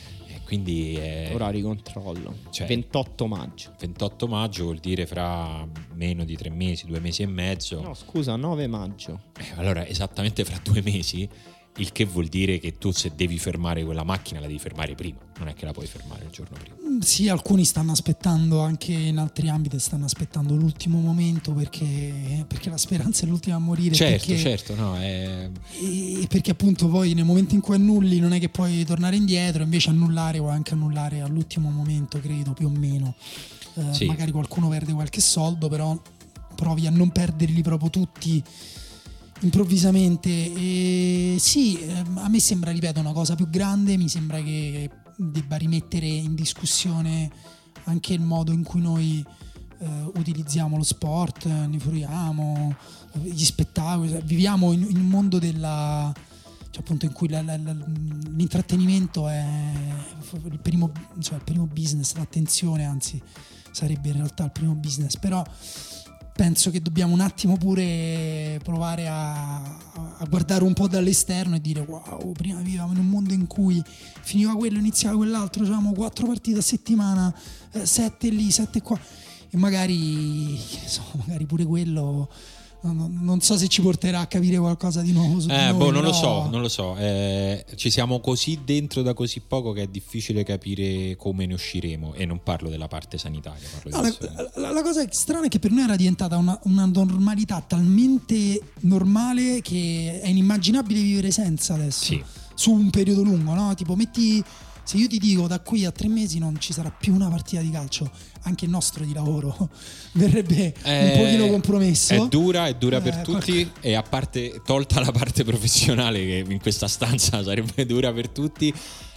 Quindi è Ora ricontrollo. Cioè- 28 maggio. 28 maggio vuol dire fra meno di tre mesi, due mesi e mezzo. No, scusa, 9 maggio. Eh, allora, esattamente fra due mesi, il che vuol dire che tu se devi fermare quella macchina la devi fermare prima, non è che la puoi fermare il giorno prima. Mm, Sì, alcuni stanno aspettando anche in altri ambiti, stanno aspettando l'ultimo momento perché, perché la speranza è l'ultima a morire. Certo, perché, certo, no, è... E perché appunto poi nel momento in cui annulli non è che puoi tornare indietro, invece annullare puoi anche annullare all'ultimo momento, credo, più o meno. Eh, Sì. Magari qualcuno perde qualche soldo, però provi a non perderli proprio tutti improvvisamente. E sì, ehm, a me sembra, ripeto, una cosa più grande, mi sembra che debba rimettere in discussione anche il modo in cui noi eh, utilizziamo lo sport, ne fruiamo, gli spettacoli, cioè, viviamo in, in un mondo della cioè appunto in cui la- la- la- l'intrattenimento è il primo, cioè il primo business, l'attenzione anzi sarebbe in realtà il primo business, però penso che dobbiamo un attimo pure provare a, a guardare un po' dall'esterno e dire wow, prima vivevamo in un mondo in cui finiva quello, iniziava quell'altro, avevamo quattro partite a settimana, eh, sette lì, sette qua. E magari, so, magari pure quello non, so se ci porterà a capire qualcosa di nuovo su Eh, noi, boh, non lo però- so, non lo so. Eh, ci siamo così dentro da così poco che è difficile capire come ne usciremo. E non parlo della parte sanitaria. No, la, la- la cosa strana è che per noi era diventata una, una normalità talmente normale che è inimmaginabile vivere senza adesso. Sì. Su un periodo lungo, no? Tipo, metti. Se io ti dico da qui a tre mesi non ci sarà più una partita di calcio, anche il nostro di lavoro verrebbe un Eh, pochino compromesso. È dura, è dura Eh, per tutti e a parte tolta la parte professionale che in questa stanza sarebbe dura per tutti,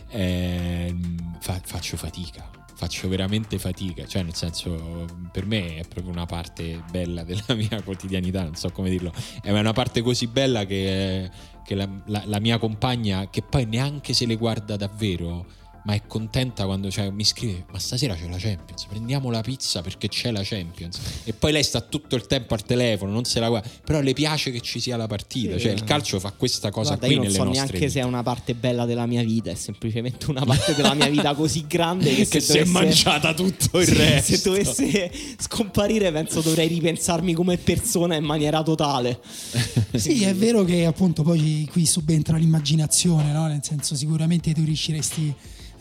ehm, fa- faccio fatica. Faccio veramente fatica, cioè nel senso per me è proprio una parte bella della mia quotidianità, non so come dirlo, è una parte così bella che, che la, la- la mia compagna, che poi neanche se le guarda davvero, ma è contenta quando cioè, mi scrive ma stasera c'è la Champions prendiamo la pizza perché c'è la Champions e poi lei sta tutto il tempo al telefono non se la guarda però le piace che ci sia la partita Sì, cioè eh. il calcio fa questa cosa Guarda, qui io non nelle so neanche vite. se è una parte bella della mia vita, è semplicemente una parte della mia vita così grande che, se che si è dovesse- mangiata tutto il Sì, resto Se dovesse scomparire, penso dovrei ripensarmi come persona in maniera totale. Sì, è vero che appunto poi qui subentra l'immaginazione, no? Nel senso sicuramente tu riusciresti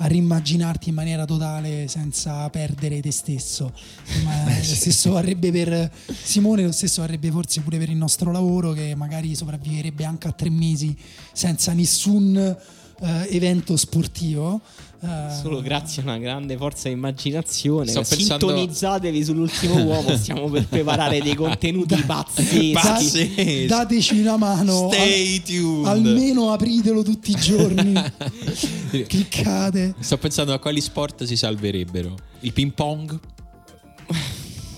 a rimmaginarti in maniera totale senza perdere te stesso. Ma lo stesso varrebbe per Simone, lo stesso varrebbe forse pure per il nostro lavoro che magari sopravviverebbe anche a tre mesi senza nessun eh, evento sportivo. Eh, Solo grazie a una grande forza di immaginazione. Sto pensando- Sintonizzatevi sull'ultimo uomo. Stiamo per preparare dei contenuti pazzeschi. Pazzesco. dateci una mano. Stay al- tuned. almeno apritelo tutti i giorni. Cliccate. sto pensando a quali sport si salverebbero il ping pong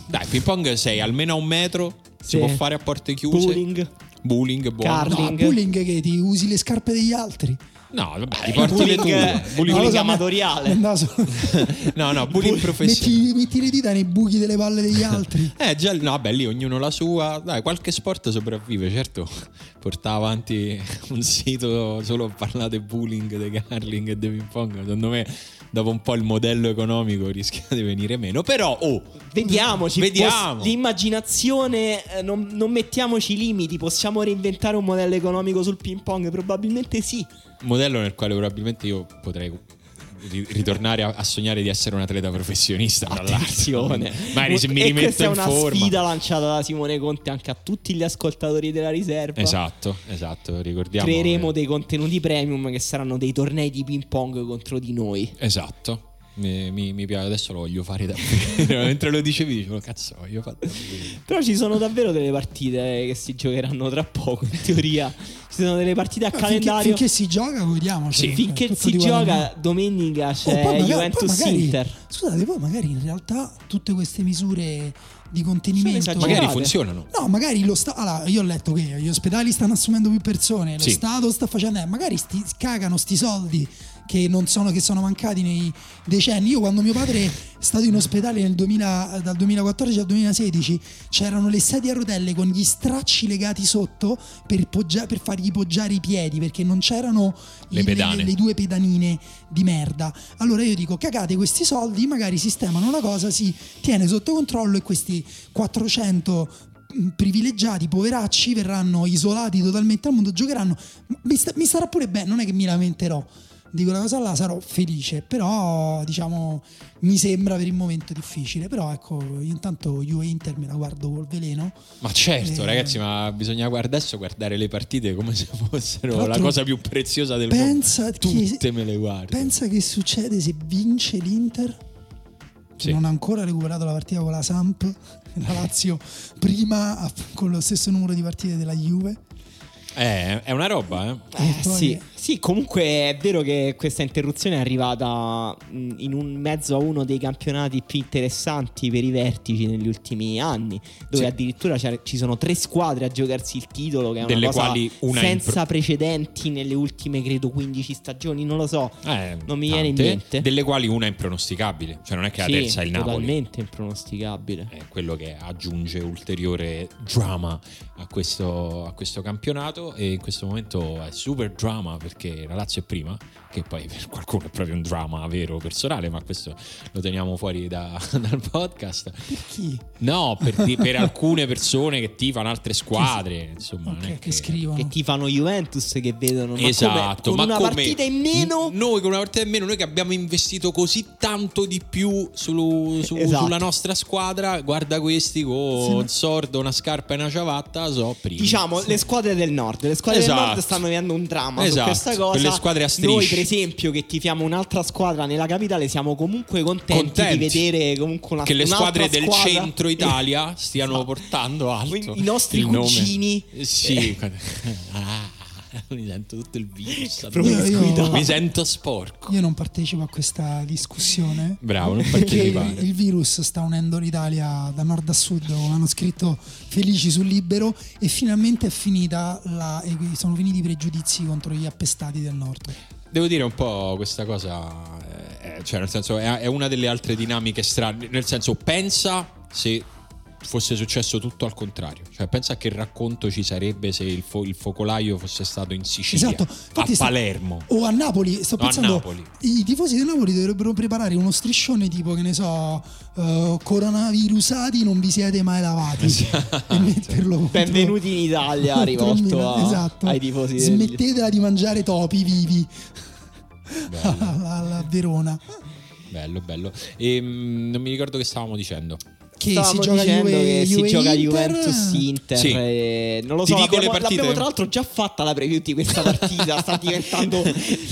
dai il ping pong sei almeno a un metro si Sì. può fare a porte chiuse Bowling. Bowling buono Car- No, bullying che ti usi le scarpe degli altri. no vabbè ti porti le bowling- tue eh, lo so, amatoriale. ma- no, so- no no bullying professionale metti, metti le dita nei buchi delle palle degli altri. Eh, già, no, beh, lì ognuno la sua. Dai, qualche sport sopravvive, certo. Portare avanti un sito solo a parlare di bullying, di curling e di ping pong. Secondo me, dopo un po' il modello economico rischia di venire meno. Però, oh, Vediamoci, Vediamo. pos- l'immaginazione, eh, non, non mettiamoci limiti, possiamo reinventare un modello economico sul ping pong? Probabilmente sì. modello nel quale probabilmente io potrei ritornare a, a sognare di essere un atleta professionista. Attenzione. Se mi rimetto questa è in una forma. sfida lanciata da Simone Conte anche a tutti gli ascoltatori della riserva. Esatto, esatto. Ricordiamo. Creeremo che- dei contenuti premium che saranno dei tornei di ping pong contro di noi. Esatto. Mi, mi, mi piace, adesso lo voglio fare davvero. Mentre lo dicevi, dicevo, cazzo, voglio fare davvero. Però ci sono davvero delle partite che si giocheranno tra poco, in teoria. Ci sono delle partite a Finché, calendario. finché si gioca, godiamoci. Sì. Finché Tutto si gioca domenica Oh, c'è poi magari- poi Juventus magari- Inter. Scusate, poi magari in realtà tutte queste misure di contenimento. Magari funzionano. No, magari lo Stato. Allora, io ho letto che gli ospedali stanno assumendo più persone, lo Sì. Stato sta facendo. eh, magari sti, cagano sti soldi che non sono, che sono mancati nei decenni. Io quando mio padre è stato in ospedale nel 2000 dal 2014 al 2016 c'erano le sedie a rotelle con gli stracci legati sotto per, poggia- per fargli poggiare i piedi perché non c'erano Le i- pedane. le due pedanine di merda. Allora io dico cagate questi soldi, magari sistemano una cosa, si tiene sotto controllo e questi 400 mh, privilegiati, poveracci, verranno isolati totalmente dal mondo, giocheranno. Mi, sta- mi starà pure bene, non è che mi lamenterò di quella cosa là, sarò felice, però diciamo mi sembra per il momento difficile, però ecco, io intanto Juve Inter me la guardo col veleno. Ma certo, Eh. ragazzi, ma bisogna guardare adesso guardare le partite come se fossero la cosa più preziosa del pensa mondo. che- Tutte me le guardo. Pensa che succede se vince l'Inter? Che Sì. non ha ancora recuperato la partita con la Samp, la Lazio prima con lo stesso numero di partite della Juve. Eh, è una roba, eh. Eh, E poi- sì. Sì, comunque è vero che questa interruzione è arrivata in un mezzo a uno dei campionati più interessanti per i vertici negli ultimi anni, dove Sì. addirittura ci sono tre squadre a giocarsi il titolo, che è Delle una una senza pro- precedenti nelle ultime, credo, 15 stagioni, non lo so. Eh, Non mi viene in tante, mente. Delle quali una è impronosticabile. Cioè, non è che la Sì, terza è il Napoli. totalmente impronosticabile. È quello che aggiunge ulteriore drama a questo, a questo campionato. E in questo momento è super drama perché la Lazio è prima. Che poi per qualcuno è proprio un drama vero personale, ma questo lo teniamo fuori da- dal podcast. Per chi? No, per, per alcune persone che tifano altre squadre, insomma, non Ok, è che, scrivono. Che tifano Juventus che vedono ma Esatto, come, con ma una come- partita in meno. Noi con una partita in meno, noi che abbiamo investito così tanto di più su- su- Esatto. sulla nostra squadra, guarda questi con Sì, un sordo, una scarpa e una ciabatta, so prima. Diciamo le squadre del nord, le squadre Esatto. del nord stanno vivendo un dramma Esatto, questa cosa. quelle squadre a Noi, strisce. per esempio, che tifiamo un'altra squadra nella capitale, siamo comunque contenti, Contenti di vedere comunque una che le squadre del squadra- centro Italia stiano Esatto. portando alto I- nostri il nome. cugini. Eh, Sì, ah, mi sento tutto il virus. Io- io- Mi sento sporco. Io non partecipo a questa discussione. Bravo, non partecipare. il virus sta unendo l'Italia da nord a sud, come hanno scritto felici sul libero, e finalmente è finita la, sono finiti i pregiudizi contro gli appestati del nord. Devo dire un po' questa cosa, eh, cioè nel senso è, è una delle altre dinamiche strane, nel senso pensa se fosse successo tutto al contrario, cioè pensa che racconto ci sarebbe se il, fo- il focolaio fosse stato in Sicilia, Esatto. a Infatti Palermo. O a Napoli, sto No, a pensando, Napoli. i tifosi del Napoli dovrebbero preparare uno striscione tipo, che ne so, eh, coronavirusati non vi siete mai lavati Esatto. e contro- Benvenuti in Italia, rivolto a- Esatto. ai tifosi del- Smettetela di mangiare topi vivi alla, Verona. bello, bello. E, mm, non mi ricordo che stavamo dicendo. Che si gioca dicendo Juve, che si Juve gioca. Juventus Inter. Sì. e non lo Ti so, dico le abbiamo, partite? l'abbiamo tra l'altro già fatta la preview di questa partita. sta diventando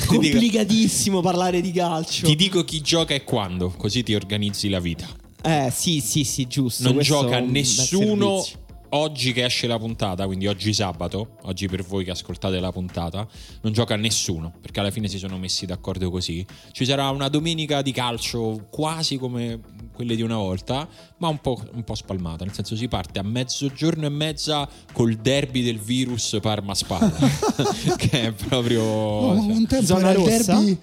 complicatissimo parlare di calcio. Ti dico chi gioca e quando, così ti organizzi la vita. Eh sì, sì, sì, giusto. non gioca nessuno oggi che esce la puntata, quindi oggi sabato, oggi per voi che ascoltate la puntata, non gioca nessuno, perché alla fine si sono messi d'accordo così. Ci sarà una domenica di calcio quasi come quelle di una volta, ma un po', un po' spalmata, nel senso si parte a mezzogiorno e mezza col derby del virus Parma-Spalla, che è proprio... Oh, cioè, un tempo Zona era rossa? derby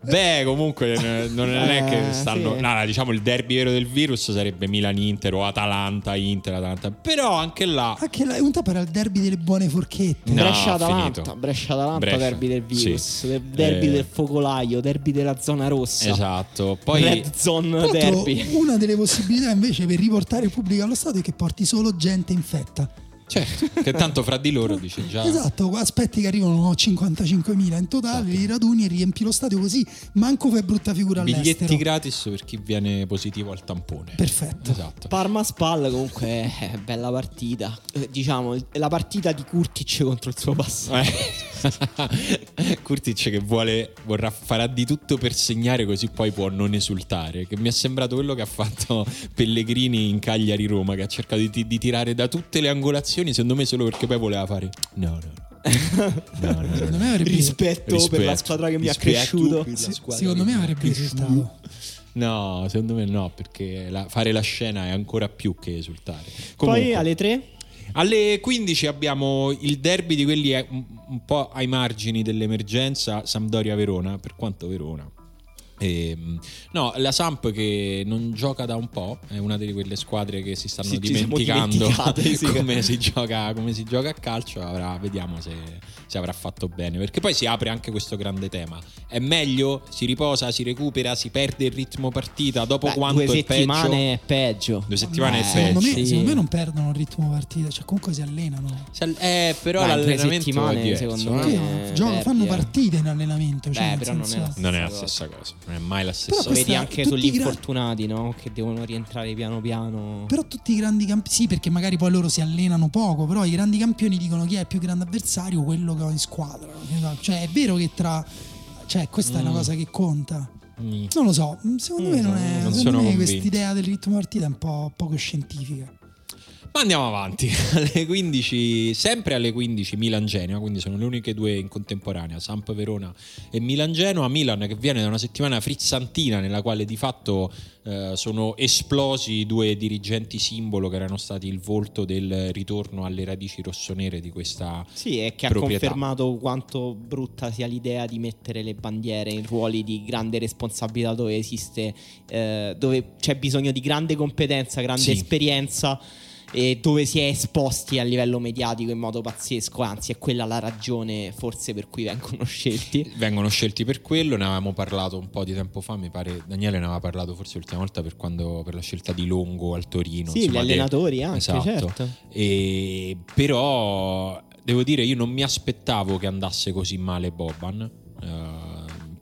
Beh, comunque eh, non è che Eh, stanno. sì. No, no, diciamo il derby vero del virus sarebbe Milan-Inter o Atalanta-Inter. Atalanta. Però anche là. anche la, un tempo era il derby delle buone forchette No, Brescia-Atalanta. Brescia-Atalanta, Brescia, derby del virus, sì. derby Eh. del focolaio, derby della zona rossa. Esatto. Poi. Red Zone derby. una delle possibilità invece per riportare il pubblico allo stadio è che porti solo gente infetta. Certo, che tanto fra di loro dice già. Esatto, aspetti che arrivano 55.000 in totale, Esatto. li raduni e riempi lo stadio così, manco fai brutta figura Biglietti all'estero. gratis per chi viene positivo al tampone. Perfetto. Esatto. Parma Spal comunque è bella partita. Eh, diciamo, è la partita di Kurtic contro il suo passato. Eh, Kurtic che vuole, vorrà, farà di tutto per segnare così poi può non esultare. Che mi è sembrato quello che ha fatto Pellegrini in Cagliari Roma, che ha cercato di, di tirare da tutte le angolazioni, secondo me solo perché poi voleva fare. No, no. No, no, no. Me avrebbe... rispetto, rispetto, per la squadra che mi ha cresciuto. Secondo me avrebbe esultato. No, secondo me no, perché la, fare la scena è ancora più che esultare. Comunque, Poi alle 3? Alle 15 abbiamo il derby di quelli un, un po' ai margini dell'emergenza Sampdoria-Verona, per quanto Verona e, ehm, no, la Samp che non gioca da un po', è una di quelle squadre che si stanno sì, dimenticando come, si gioca, come, si gioca, a calcio. Avrà, vediamo se, se, avrà fatto bene. Perché poi si apre anche questo grande tema. È meglio? Si riposa, si recupera, si perde il ritmo partita. Dopo Beh, quanto due settimane è peggio? Due settimane Beh, è peggio. Secondo me, secondo me, non perdono il ritmo partita, cioè comunque si allenano. Eh, però Beh, l'allenamento è secondo me. Gioco, fanno partite in allenamento. Cioè Beh, però non è, non è la stessa cosa non è mai la stessa cosa. Vedi anche sugli infortunati, no? Che devono rientrare piano piano. Però tutti i grandi campioni, sì, perché magari poi loro si allenano poco, però i grandi campioni dicono chi è il più grande avversario, quello ho in squadra. Cioè, è vero che tra... Cioè, questa mm. è una mm. cosa che conta. Mm. Non lo so, secondo mm, me non è... Non secondo me questa idea del ritmo partita è un po' poco scientifica. Ma andiamo avanti. Alle 15, sempre alle 15 Milan-Genoa, quindi sono le uniche due in contemporanea, Samp Verona e Milan-Genoa. Milan che viene da una settimana frizzantina nella quale di fatto eh, sono esplosi due dirigenti simbolo che erano stati il volto del ritorno alle radici rossonere di questa Sì, e che proprietà. ha confermato quanto brutta sia l'idea di mettere le bandiere in ruoli di grande responsabilità dove esiste, eh, dove c'è bisogno di grande competenza, grande sì. esperienza e dove si è esposti a livello mediatico in modo pazzesco, anzi è quella la ragione forse per cui vengono scelti. Vengono scelti per quello, ne avevamo parlato un po' di tempo fa, mi pare Daniele ne aveva parlato forse l'ultima volta per, quando, per la scelta di Longo al Torino. Sì, insomma, gli allenatori anche, esatto. certo. E, però devo dire io non mi aspettavo che andasse così male Boban. Uh,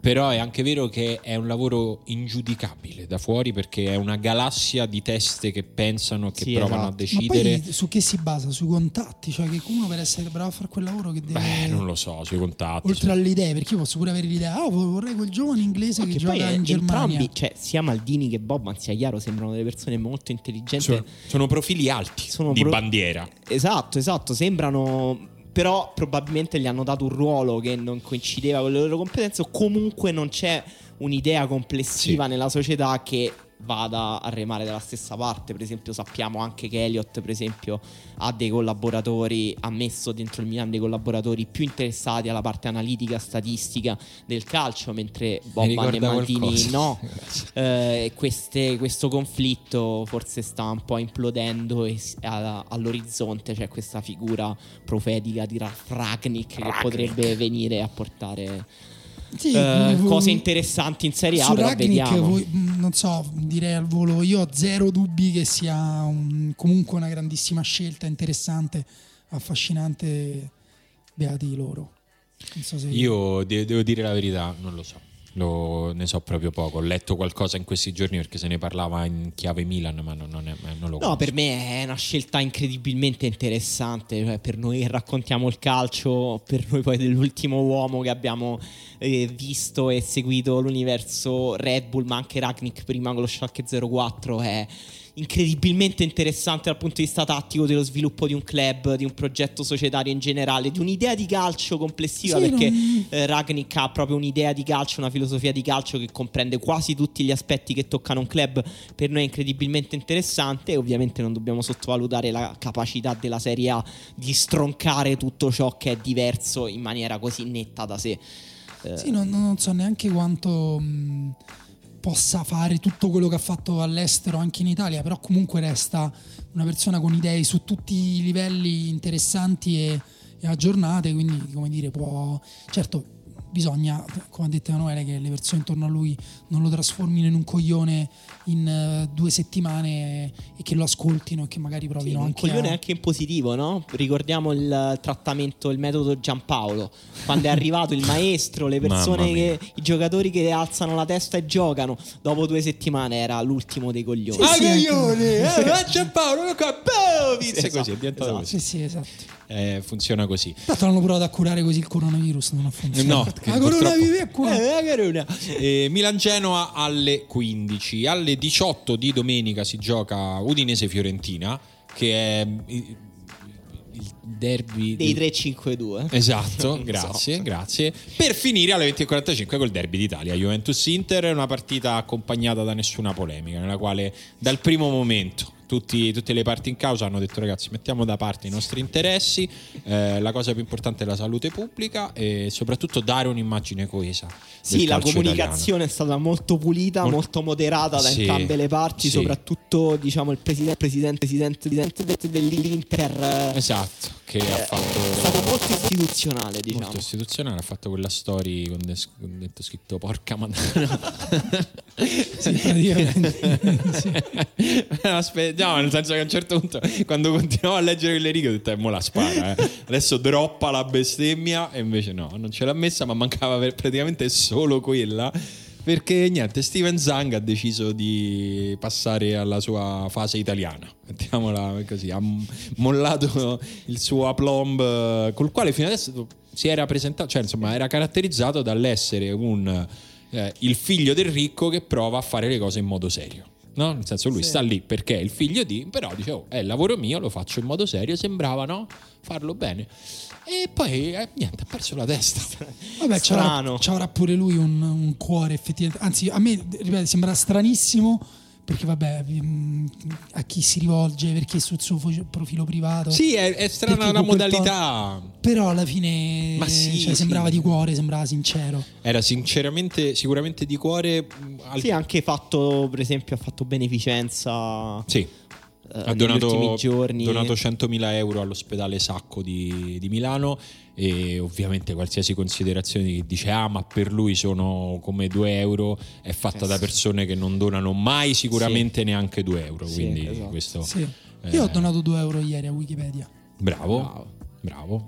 però è anche vero che è un lavoro ingiudicabile da fuori perché è una galassia di teste che pensano, che sì, provano esatto. a decidere. Ma poi su che si basa? Sui contatti? Cioè che uno per essere bravo a fare quel lavoro che deve... Beh, non lo so, sui contatti. Oltre alle idee, perché io posso pure avere l'idea, oh, vorrei quel giovane inglese che, che gioca in Germania. Entrambi, cioè sia Maldini che Bob, sia chiaro, sembrano delle persone molto intelligenti. Sono, sono profili alti sono di pro... bandiera. Esatto, esatto, sembrano però probabilmente gli hanno dato un ruolo che non coincideva con le loro competenze o comunque non c'è un'idea complessiva sì. nella società che vada a remare dalla stessa parte. Per esempio, sappiamo anche che Elliott, per esempio, ha dei collaboratori, ha messo dentro il Milan dei collaboratori più interessati alla parte analitica, statistica del calcio, mentre Boban e Maldini qualcosa. no. eh, queste, questo conflitto forse sta un po' implodendo e all'orizzonte c'è questa figura profetica di Ragnik che potrebbe venire a portare sì, uh, cose interessanti in Serie A. Però vediamo. Voi, mm, non so, direi al volo. Io ho zero dubbi che sia un, comunque una grandissima scelta, interessante, affascinante. Beati loro. So. Io de- devo dire la verità, non lo so. Lo, ne so proprio poco. Ho letto qualcosa in questi giorni perché se ne parlava in chiave Milan, ma non, non, è, non lo conosco. No, per me è una scelta incredibilmente interessante. Cioè, per noi che raccontiamo il calcio, per noi poi dell'ultimo uomo che abbiamo eh, visto e seguito l'universo Red Bull, ma anche Ragnick prima con lo Schalke 04 è incredibilmente interessante dal punto di vista tattico dello sviluppo di un club, di un progetto societario in generale, di un'idea di calcio complessiva, sì, perché non... eh, Ragnick ha proprio un'idea di calcio, una filosofia di calcio che comprende quasi tutti gli aspetti che toccano un club, per noi è incredibilmente interessante e ovviamente non dobbiamo sottovalutare la capacità della Serie A di stroncare tutto ciò che è diverso in maniera così netta da sé. Sì, non, non so neanche quanto... Mh possa fare tutto quello che ha fatto all'estero anche in Italia, però comunque resta una persona con idee su tutti i livelli interessanti e, e aggiornate, quindi come dire può... Certo, bisogna, come ha detto Emanuele, che le persone intorno a lui non lo trasformino in un coglione in uh, due settimane e che lo ascoltino e che magari provino sì, anche un coglione a... anche in positivo, no? Ricordiamo il trattamento, il metodo Giampaolo, quando è arrivato il maestro, le persone che i giocatori che alzano la testa e giocano, dopo due settimane era l'ultimo dei coglioni. Ah, sì, coglione! Eh, Giampaolo, vince esatto, così, è diventato esatto. così. Sì, sì, esatto. Eh, funziona così. Tanto l'hanno provato a curare così il coronavirus, non ha funzionato. No, la coronavirus è qua. Eh, la corona. Eh, Milan-Genoa alle 15. Alle 18 di domenica si gioca Udinese-Fiorentina, che è il il derby Dei del- 3-5-2. Esatto, grazie, so. grazie. Per finire alle 20.45 col derby d'Italia, Juventus-Inter, una partita accompagnata da nessuna polemica, nella quale dal primo momento tutti- tutte le parti in causa hanno detto ragazzi mettiamo da parte i nostri interessi, eh, la cosa più importante è la salute pubblica e soprattutto dare un'immagine coesa. Sì, la comunicazione è stata molto pulita, Mol- molto moderata da Sì, entrambe le parti, sì. soprattutto diciamo il presidente, presidente, presidente, presidente dell'Inter eh, italiano. Esatto, che ha è stato fatto... molto istituzionale, diciamo. Molto istituzionale, ha fatto quella story con, des- con detto scritto porca madonna. Sì. Aspetta, no, nel senso che a un certo punto, quando continuavo a leggere quelle righe, ho detto, eh, mo la spara. eh. Adesso droppa la bestemmia, e invece no, non ce l'ha messa, ma mancava praticamente solo quella. Perché niente, Steven Zang ha deciso di passare alla sua fase italiana. Mettiamola così, ha mollato il suo aplomb eh, col quale fino adesso si era presentato, cioè insomma era caratterizzato dall'essere un, eh, il figlio del ricco che prova a fare le cose in modo serio. No? Nel senso lui Sì. sta lì perché è il figlio di, però dice oh, è il lavoro mio, lo faccio in modo serio, sembrava no? farlo bene. E poi eh, niente, ha perso la testa. Vabbè, c'avrà, Strano. c'avrà pure lui un, un cuore effettivamente. Anzi, a me ripeto, sembra stranissimo perché vabbè, mm, a chi si rivolge, perché sul suo profilo privato. Sì, è, è strana la modalità. Però alla fine Ma sì, cioè, sì. sembrava di cuore, sembrava sincero. Era sinceramente, sicuramente di cuore. mh, al- Sì, ha anche fatto, per esempio, ha fatto beneficenza Sì, ha negli donato, giorni. donato 100.000 euro all'ospedale Sacco di, di Milano e ovviamente qualsiasi considerazione chi dice ah ma per lui sono come 2 euro è fatta Eh da sì. persone che non donano mai sicuramente neanche 2 euro Sì, quindi esatto. questo Sì. eh, Io ho donato 2 euro ieri a Wikipedia. bravo Bravo. bravo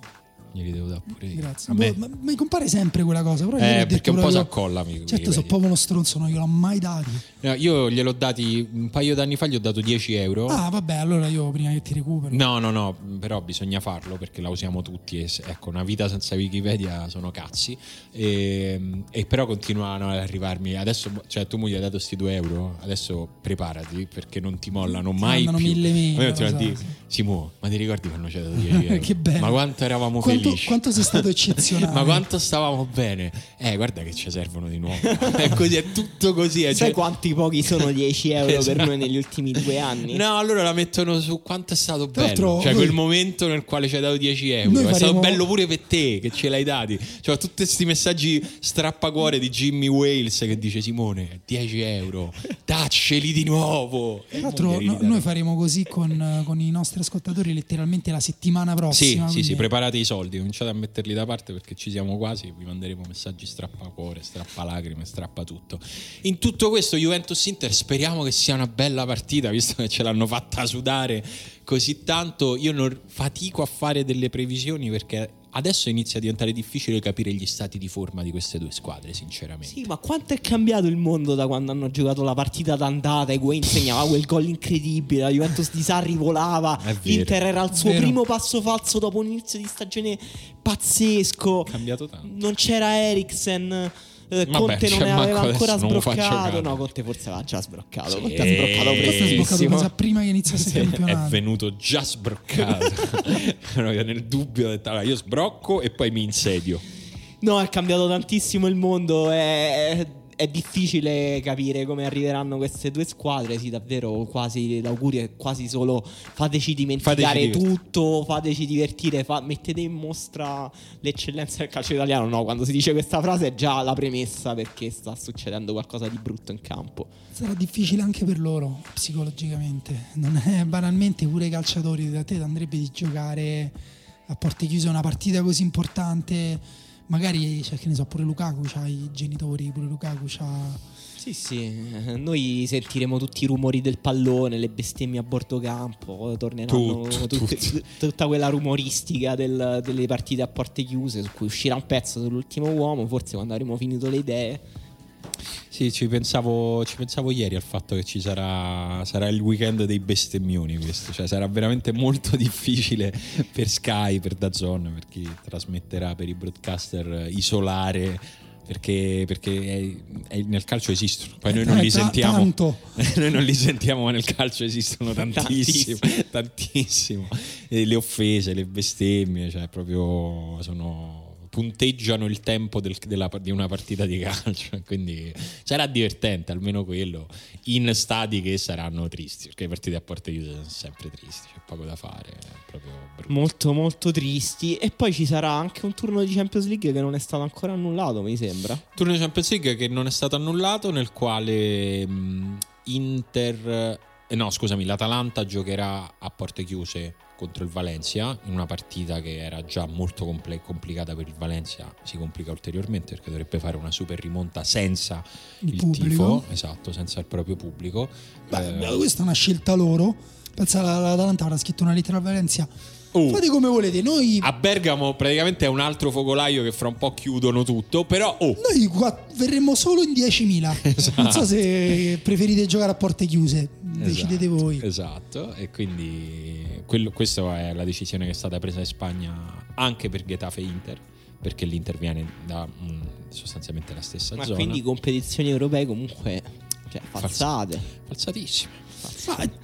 glieli devo dare pure io Grazie. Boh, ma mi compare sempre quella cosa. Però eh, perché un po' si accolla mi- Certo, sono proprio uno stronzo, non gliel'ho mai dati. No, io gliel'ho dati un paio d'anni fa gli ho dato 10 euro Ah, vabbè, allora io prima che ti recupero. No, no, no, però bisogna farlo perché la usiamo tutti e ecco, una vita senza Wikipedia sono cazzi e, e però continuano ad arrivarmi adesso, cioè tu mi hai dato sti 2 euro adesso preparati perché non ti mollano Ti mai più mille mail, Ma io ti so, sì. Simo, ma ti ricordi quando hai dato 10 euro? Che bello. ma quanto eravamo Quanto, quanto sei stato eccezionale. ma quanto stavamo bene eh guarda che ci servono di nuovo è così è tutto così è Sai cioè- quanti pochi sono 10 euro per Esatto. noi negli ultimi due anni? No, allora la mettono su quanto è stato Tra bello. Cioè, noi- quel momento nel quale ci hai dato 10 euro. Noi È stato faremo- bello pure per te che ce l'hai dati. Cioè, tutti questi messaggi strappacuore di Jimmy Wales che dice Simone, 10 euro, dacceli di nuovo. Tra l'altro, no- noi faremo così con, con i nostri ascoltatori letteralmente la settimana Sì, prossima. sì, quindi- sì, preparate i soldi, cominciate a metterli da parte perché ci siamo quasi, vi manderemo messaggi strappacuore, strappalacrime, strappa tutto. In tutto questo Juventus Inter speriamo che sia una bella partita, visto che ce l'hanno fatta sudare così tanto. Io non fatico a fare delle previsioni perché adesso inizia a diventare difficile capire gli stati di forma di queste due squadre, sinceramente. Sì, ma quanto è cambiato il mondo da quando hanno giocato la partita d'andata? Higuain segnava quel gol incredibile, la Juventus di Sarri volava, l'Inter era al suo primo passo falso dopo un inizio di stagione pazzesco. È cambiato tanto. Non c'era Eriksen. Eh, Vabbè, Conte non cioè, aveva ancora sbroccato. No, Conte forse aveva già sbroccato. Sì. Conte ha sbroccato è è prestissimo. cosa prima che iniziasse il È campionato. venuto già sbroccato. Nel dubbio ho detto "Allora, io sbrocco e poi mi insedio. No, è cambiato tantissimo il mondo. È, è difficile capire come arriveranno queste due squadre. Sì, davvero, quasi l'augurio è quasi solo fateci dimenticare Fateci tutto, fateci divertire, fa- mettete in mostra l'eccellenza del calcio italiano. No, quando si dice questa frase è già la premessa perché sta succedendo qualcosa di brutto in campo. Sarà difficile anche per loro psicologicamente. Non è banalmente pure i calciatori da te andrebbe di giocare a porte chiuse una partita così importante magari, cioè, che ne so, pure Lukaku c'ha i genitori, pure Lukaku c'ha... Sì, sì, eh, noi sentiremo tutti i rumori del pallone, le bestemmie a bordo campo, torneranno Tutto, tutte- tutto. tutta quella rumoristica del- delle partite a porte chiuse su cui uscirà un pezzo sull'ultimo uomo, forse quando avremo finito le idee. Sì, ci pensavo, ci pensavo ieri al fatto che ci sarà, sarà il weekend dei bestemmioni questo, cioè sarà veramente molto difficile per Sky, per Dazon, per chi trasmetterà per i broadcaster isolare perché, perché è- è- nel calcio esistono, poi noi non Eh, li sentiamo. tanto. noi non li sentiamo, ma nel calcio esistono tantissimo, tantissimo. E le offese, le bestemmie, cioè proprio sono punteggiano il tempo del- della- di una partita di calcio. Quindi sarà divertente, almeno quello, in stadi che saranno tristi, perché le partite a porte chiuse sono sempre tristi, c'è poco da fare. Molto molto tristi. E poi ci sarà anche un turno di Champions League che non è stato ancora annullato, mi sembra. Turno di Champions League che non è stato annullato, nel quale mh, Inter, eh, no scusami, l'Atalanta giocherà a porte chiuse contro il Valencia in una partita che era già molto comple- complicata per il Valencia, si complica ulteriormente perché dovrebbe fare una super rimonta senza Il il, pubblico. tifo, esatto, senza il proprio pubblico. Beh, Eh, questa è una scelta loro. Pensa la- l'Atalanta avrà scritto una lettera a Valencia. Oh, Fate come volete, noi, a Bergamo praticamente è un altro focolaio che fra un po' chiudono tutto, però oh, noi qua verremo solo in 10.000. Esatto. Non so se preferite giocare a porte chiuse, decidete Esatto, voi. Esatto, e quindi quello- questa è la decisione che è stata presa in Spagna anche per Getafe Inter, perché l'Inter viene da mm, sostanzialmente la stessa Ma zona. quindi competizioni europee comunque cioè, falsate. Falsatissime.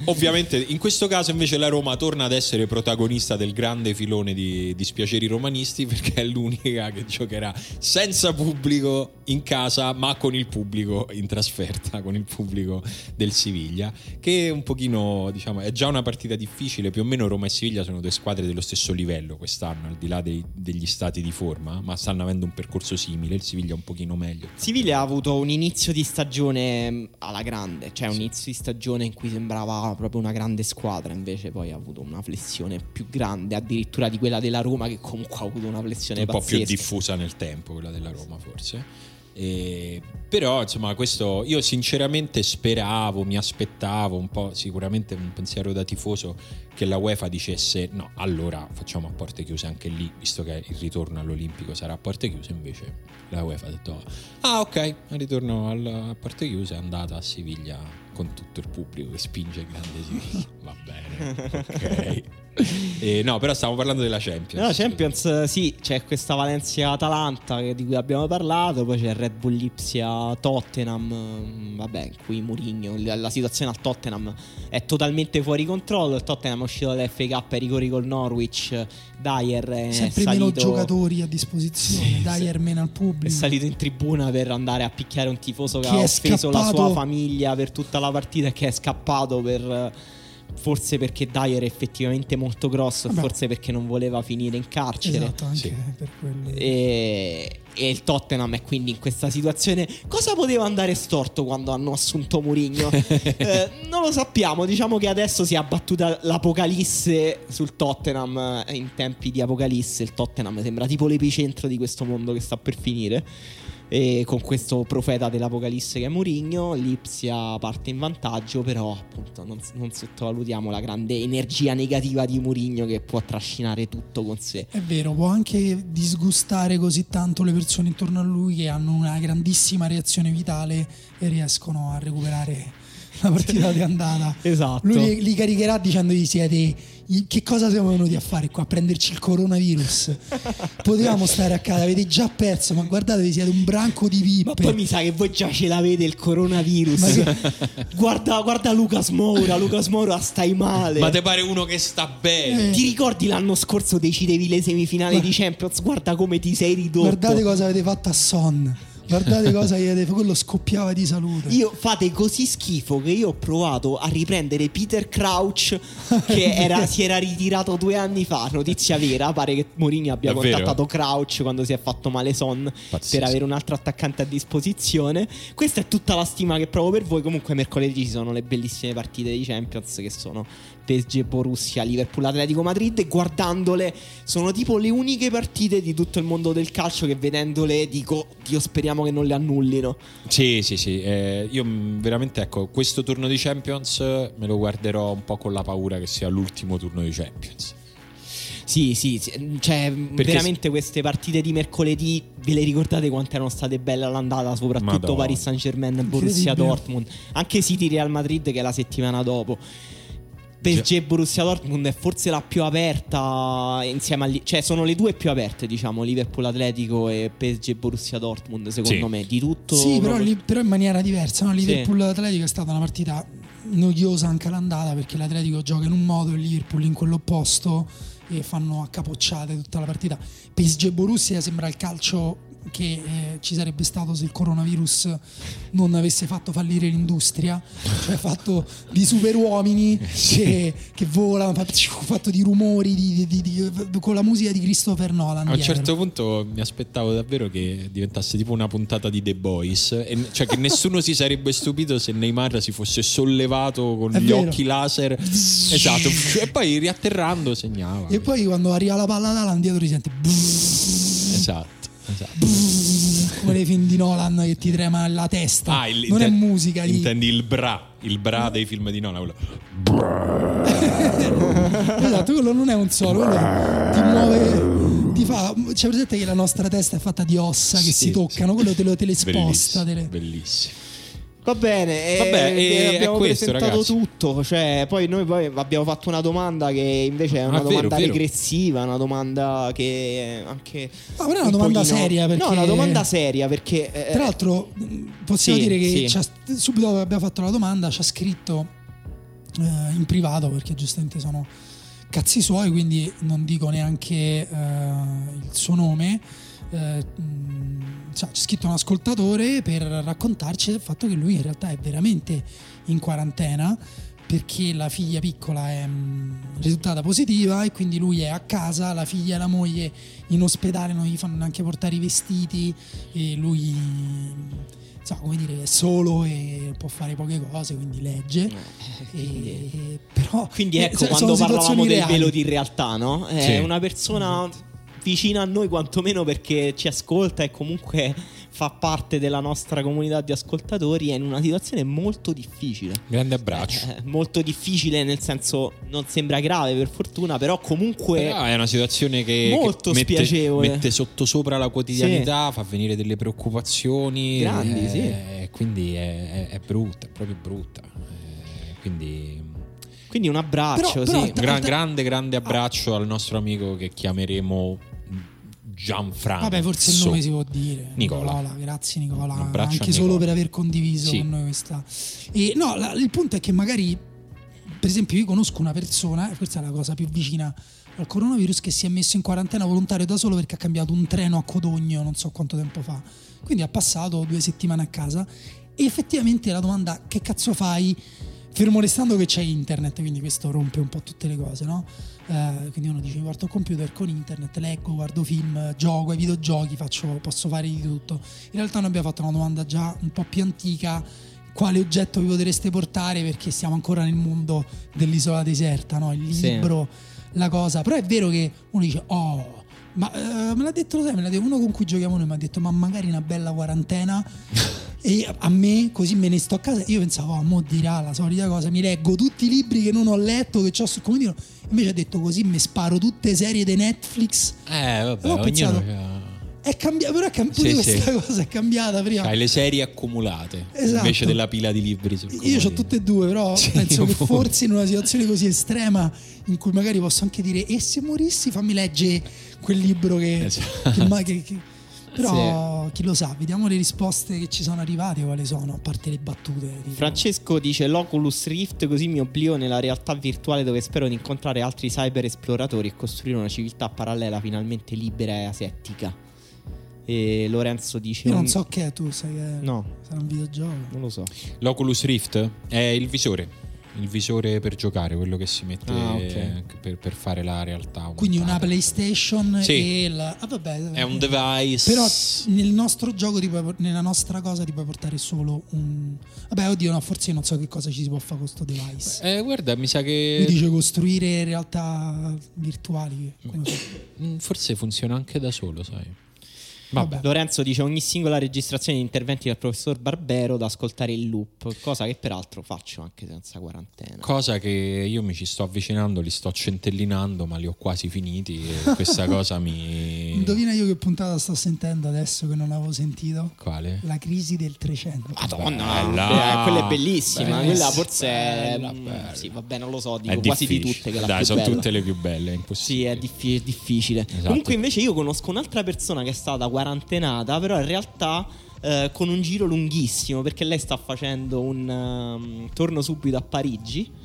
Ovviamente in questo caso invece la Roma torna ad essere protagonista del grande filone di dispiaceri romanisti perché è l'unica che giocherà senza pubblico in casa ma con il pubblico in trasferta, con il pubblico del Siviglia che un pochino diciamo è già una partita difficile, più o meno Roma e Siviglia sono due squadre dello stesso livello quest'anno al di là dei- degli stati di forma ma stanno avendo un percorso simile, il Siviglia un pochino meglio. Siviglia ha avuto un inizio di stagione mh, alla grande, cioè un inizio di stagione in cui sembrava proprio una grande squadra, invece poi ha avuto una flessione più grande, addirittura di quella della Roma che comunque ha avuto una flessione un po' più pazzesca. diffusa nel tempo quella della Roma forse E- però insomma questo io sinceramente speravo mi aspettavo un po' sicuramente un pensiero da tifoso che la UEFA dicesse no allora facciamo a porte chiuse anche lì visto che il ritorno all'Olimpico sarà a porte chiuse invece la UEFA ha detto ah ok il ritorno al- a porte chiuse è andata a Siviglia con tutto il pubblico che spinge grande Siviglia va bene ok Eh, no però stiamo parlando della Champions No, Champions sì, c'è questa Valencia-Atalanta di cui abbiamo parlato, poi c'è il Red Bull Lipsia-Tottenham, mm, vabbè, in cui Mourinho, la, la situazione al Tottenham è totalmente fuori controllo, il Tottenham è uscito dall'FA Cup ai rigori col Norwich, Dyer è sempre meno salito, giocatori a disposizione, sì. meno al è pubblico. salito in tribuna per andare a picchiare un tifoso che, Che ha è offeso la scappato- sua famiglia per tutta la partita e che è scappato per... Forse perché Dyer è effettivamente molto grosso, e Vabbè. forse perché non voleva finire in carcere. Esatto, anche Sì. per quello. E, e il Tottenham è quindi in questa situazione. Cosa poteva andare storto quando hanno assunto Mourinho? Eh, non lo sappiamo. Diciamo che adesso si è abbattuta l'apocalisse sul Tottenham. eh, In tempi di apocalisse, il Tottenham sembra tipo l'epicentro di questo mondo che sta per finire. E con questo profeta dell'apocalisse che è Mourinho, l'Ipsia parte in vantaggio, però appunto non, non sottovalutiamo la grande energia negativa di Mourinho che può trascinare tutto con sé. È vero, può anche disgustare così tanto le persone intorno a lui che hanno una grandissima reazione vitale e riescono a recuperare la partita di andata. Esatto. Lui li, li caricherà dicendogli siete che cosa siamo venuti a fare qua? A prenderci il coronavirus. Potevamo stare a casa, avete già perso, ma guardatevi, siete un branco di pippe. Ma poi mi sa che voi già ce l'avete il coronavirus. Ma che- guarda, guarda Lucas Moura, Lucas Moura stai male. Ma te pare uno che sta bene? Eh. Ti ricordi l'anno scorso decidevi le semifinali Guarda- di Champions? Guarda come ti sei ridotto. Guardate cosa avete fatto a Son. Guardate cosa gli avete. Quello scoppiava di salute. Io fate così schifo che io ho provato a riprendere Peter Crouch che era- si era ritirato due anni fa. Notizia vera, pare che Mourinho abbia Davvero? contattato Crouch quando si è fatto male Son Pazzesco. per avere un altro attaccante a disposizione. Questa è tutta la stima che provo per voi. Comunque mercoledì ci sono le bellissime partite di Champions che sono PSG Borussia, Liverpool Atletico Madrid e guardandole sono tipo le uniche partite di tutto il mondo del calcio che vedendole dico Dio speriamo che non le annullino. Sì, sì, sì. Eh, io veramente, ecco, questo turno di Champions me lo guarderò un po' con la paura che sia l'ultimo turno di Champions. Sì, sì, sì. cioè Perché veramente queste partite di mercoledì ve le ricordate quanto erano state belle all'andata, soprattutto Madonna. Paris Saint-Germain, Borussia Incredibile. Dortmund, anche City Real Madrid che è la settimana dopo. PSG e Borussia Dortmund è forse la più aperta insieme agli cioè sono le due più aperte, diciamo, Liverpool Atletico e PSG e Borussia Dortmund, secondo Sì. me, di tutto. Sì, però, proprio- lì- però in maniera diversa. No? Sì. Liverpool-Atletico è stata una partita noiosa anche all'andata perché l'Atletico gioca in un modo e il Liverpool in quello opposto e fanno a capocciate tutta la partita. PSG Borussia sembra il calcio che eh, ci sarebbe stato se il coronavirus non avesse fatto fallire l'industria, cioè fatto di superuomini che, che volano, fatto, di rumori di- di- di- con la musica di Christopher Nolan. A un dietro. certo punto mi aspettavo davvero che diventasse tipo una puntata di The Boys, e- cioè che nessuno si sarebbe stupito se Neymar si fosse sollevato con È gli vero. occhi laser. esatto, e poi riatterrando segnava. E poi quando arriva la palla ad Alan dietro ti senti Esatto, esatto. come nei film di Nolan che ti trema la testa. Ah, il- non è inten- musica lì. Intendi il bra, il bra dei film di Nolan. quello. Esatto, quello non è un suono, quello ti muove, ti fa. C'è presente che la nostra testa è fatta di ossa che Sì, si toccano, quello te lo te le sposta. Bellissimo, te le- bellissimo. Va bene, Vabbè, eh, e- abbiamo è questo, presentato ragazzi. tutto. Cioè, poi noi poi abbiamo fatto una domanda che invece è una Ah, vero, domanda vero. regressiva, una domanda che anche. Ma però è una un domanda pochino- seria perché. No, una domanda seria perché. eh, Tra l'altro, mh, possiamo sì, dire che sì. subito dopo che abbiamo fatto la domanda ci ha scritto eh, in privato perché giustamente sono cazzi suoi, quindi non dico neanche eh, il suo nome. Eh, cioè, c'è scritto un ascoltatore per raccontarci del fatto che lui in realtà è veramente in quarantena perché la figlia piccola è mh, risultata positiva e quindi lui è a casa, la figlia e la moglie in ospedale non gli fanno neanche portare i vestiti e lui insomma, come dire, è solo e può fare poche cose, quindi legge. quindi- E- però, Quindi eh, ecco, sono quando parlavamo situazioni del reali. velo di realtà, no? È Sì. una persona vicina a noi quantomeno perché ci ascolta e comunque fa parte della nostra comunità di ascoltatori è in una situazione molto difficile. Grande abbraccio. Eh, molto difficile nel senso non sembra grave per fortuna, però comunque Però è una situazione che, Molto che mette, spiacevole. mette sottosopra la quotidianità, fa venire delle preoccupazioni. Grandi, eh, sì. Quindi è, è- è brutta, è proprio brutta. Eh, quindi quindi un abbraccio, Però- però sì. gran- grande, grande abbraccio al nostro amico che chiameremo Gianfranco. Vabbè, forse il nome si può dire. Nicola. grazie Nicola, Un abbraccio anche a solo Nicola. per aver condiviso Sì. con noi questa. E no, la- il punto è che magari, per esempio, io conosco una persona, questa è la cosa più vicina al coronavirus, che si è messo in quarantena volontario da solo perché ha cambiato un treno a Codogno non so quanto tempo fa. Quindi ha passato due settimane a casa. E effettivamente la domanda, che cazzo fai? Fermo restando che c'è internet, quindi questo rompe un po' tutte le cose, no? Eh, quindi uno dice guardo il computer con internet, leggo, guardo film, gioco ai videogiochi, faccio, posso fare di tutto. In realtà noi abbiamo fatto una domanda già un po' più antica, quale oggetto vi potreste portare perché siamo ancora nel mondo dell'isola deserta, no? il Sì. libro, la cosa. Però è vero che uno dice oh, ma eh, me l'ha detto lo sai, me l'ha detto uno con cui giochiamo noi, mi ha detto ma magari una bella quarantena. E a me così me ne sto a casa. Io pensavo, ah, mo dirà la solita cosa, mi leggo tutti i libri che non ho letto, che ho sul comodino. Invece ha detto così, mi sparo tutte serie di Netflix. Eh, vabbè, Ho pensato- È cambiata, però è cam- Sì, pure sì. questa cosa è cambiata prima. Hai le serie accumulate Esatto. invece della pila di libri sul Io ho tutte e due, però Sì, penso che forse in una situazione così estrema in cui magari posso anche dire e se morissi fammi leggere quel libro che... Esatto. che che- che- Però chi lo sa, vediamo le risposte che ci sono arrivate quali sono, a parte le battute. tipo- Francesco dice l'Oculus Rift così mi oblio nella realtà virtuale dove spero di incontrare altri cyber esploratori e costruire una civiltà parallela finalmente libera e asettica. E Lorenzo dice... Io non so che è, tu sai che No, sarà un videogioco. non lo so. L'Oculus Rift è il visore il visore per giocare, quello che si mette Ah, ok. per, per fare la realtà. Quindi una. PlayStation Sì. e la... ah, vabbè, È un device. Però nel nostro gioco, puoi- nella nostra cosa, ti puoi portare solo un. Vabbè, oddio, no, forse non so che cosa ci si può fare con questo device. Eh, guarda, mi sa che dice costruire realtà virtuali. Mm, forse funziona anche da solo, sai. Vabbè. Lorenzo dice ogni singola registrazione di interventi del professor Barbero da ascoltare in loop, cosa che peraltro faccio anche senza quarantena. Cosa che io mi ci sto avvicinando, li sto centellinando, ma li ho quasi finiti. E questa cosa mi. Indovina io che puntata sto sentendo adesso che non avevo sentito? Quale? La crisi del 300. Madonna, Bella. eh, quella è bellissima. Bella, quella forse è. bella, mm, bella. Sì, vabbè, non lo so, dico È quasi di difficile. tutte che è la Dai, sono bella. tutte le più belle, è Sì, impossibile. è, diffi- è difficile. Esatto. Comunque, invece, io conosco un'altra persona che è stata quarantenata, però in realtà eh, con un giro lunghissimo, perché lei sta facendo un um, torno subito a Parigi.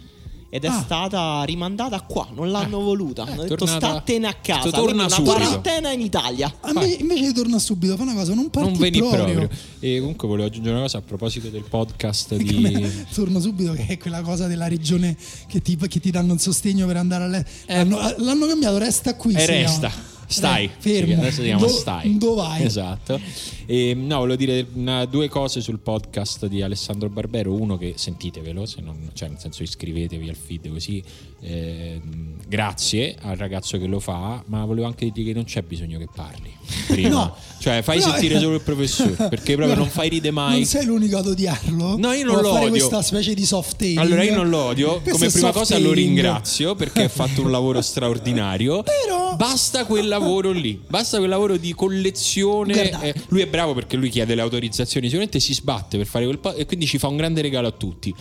Ed è Ah. stata rimandata qua, non l'hanno voluta. Hanno detto tornata- statene a casa. Sto torna una subito. quarantena in Italia. A me- invece di torna subito, fa una cosa, non parti non veni proprio. proprio. E comunque volevo aggiungere una cosa a proposito del podcast di. Torno subito, che è quella cosa della regione che ti, che ti danno il sostegno per andare a letto. Eh. L'hanno, l'hanno cambiato, resta qui. E si resta. chiama. Stai, fermo. adesso si chiama Do- Stai. Dove vai? Esatto. E, no, volevo dire una- due cose sul podcast di Alessandro Barbero. Uno che sentitevelo, se non, cioè nel senso iscrivetevi al feed così. Ehm, grazie al ragazzo che lo fa, ma volevo anche dirgli che non c'è bisogno che parli. Prima. No. Cioè, fai Però- sentire solo il professore, perché proprio non fai ride mai. Non sei l'unico ad odiarlo. No, io non lo odio. questa specie di soft hating. Allora io non lo odio, Questo come prima cosa lo ringrazio perché ha fatto un lavoro straordinario. Però- basta quel lavoro lì, basta quel lavoro di collezione. Eh, lui è bravo perché lui chiede le autorizzazioni, sicuramente si sbatte per fare quel po' e quindi ci fa un grande regalo a tutti.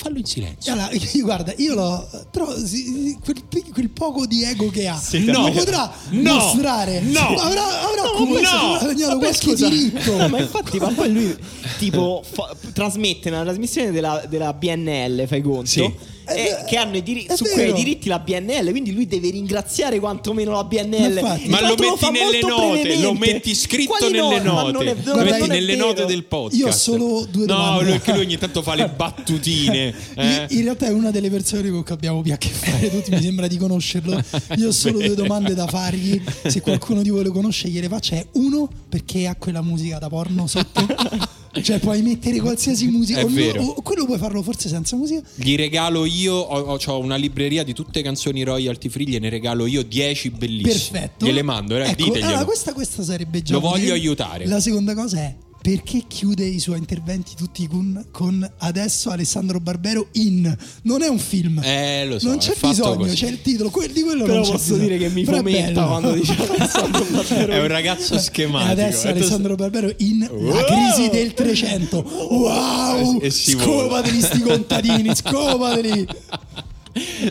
Fallo in silenzio. Allora, guarda, io l'ho. Però sì, quel, quel poco di ego che ha No. lo potrà No. mostrare. No. Avrà, avrà No, comunque no. guadagnato Vabbè, qualche scusa. diritto. No, ma infatti, ma poi lui tipo fa- trasmette una trasmissione della, della BNL, fai conto? Sì. Eh, che hanno i diri- È su vero. diritti la BNL, quindi lui deve ringraziare quantomeno la BNL. infatti. Ma lo metti fa nelle note, brevemente. lo metti scritto Quali nelle no- note, non è- lo metti nelle vero. note del podcast. Io ho solo due No, domande. lui- perché lui ogni tanto fa le battutine. eh. In realtà è una delle persone con cui abbiamo più a che fare tutti, mi sembra di conoscerlo. Io ho solo due domande da fargli. Se qualcuno di voi lo conosce, gliele faccia. È uno, perché ha quella musica da porno sotto? cioè, puoi mettere qualsiasi musica. È o vero. o quello puoi farlo forse senza musica. Gli regalo io, ho, ho- una libreria di tutte canzoni royalty free, gliene regalo io 10 bellissime. Perfetto. Gliele mando, eh, ecco, allora questa, questa sarebbe già Lo voglio aiutare. La seconda cosa è perché chiude i suoi interventi tutti con, con adesso Alessandro Barbero in non è un film Eh, lo so, non c'è bisogno così. c'è il titolo quel- di quello Però non c'è posso bisogno. dire che mi Però fomenta quando dice Alessandro Barbero. È un ragazzo e schematico. adesso eh, tu- Alessandro Barbero in La Wow! crisi del 300 wow E- e scopateli sti contadini scopateli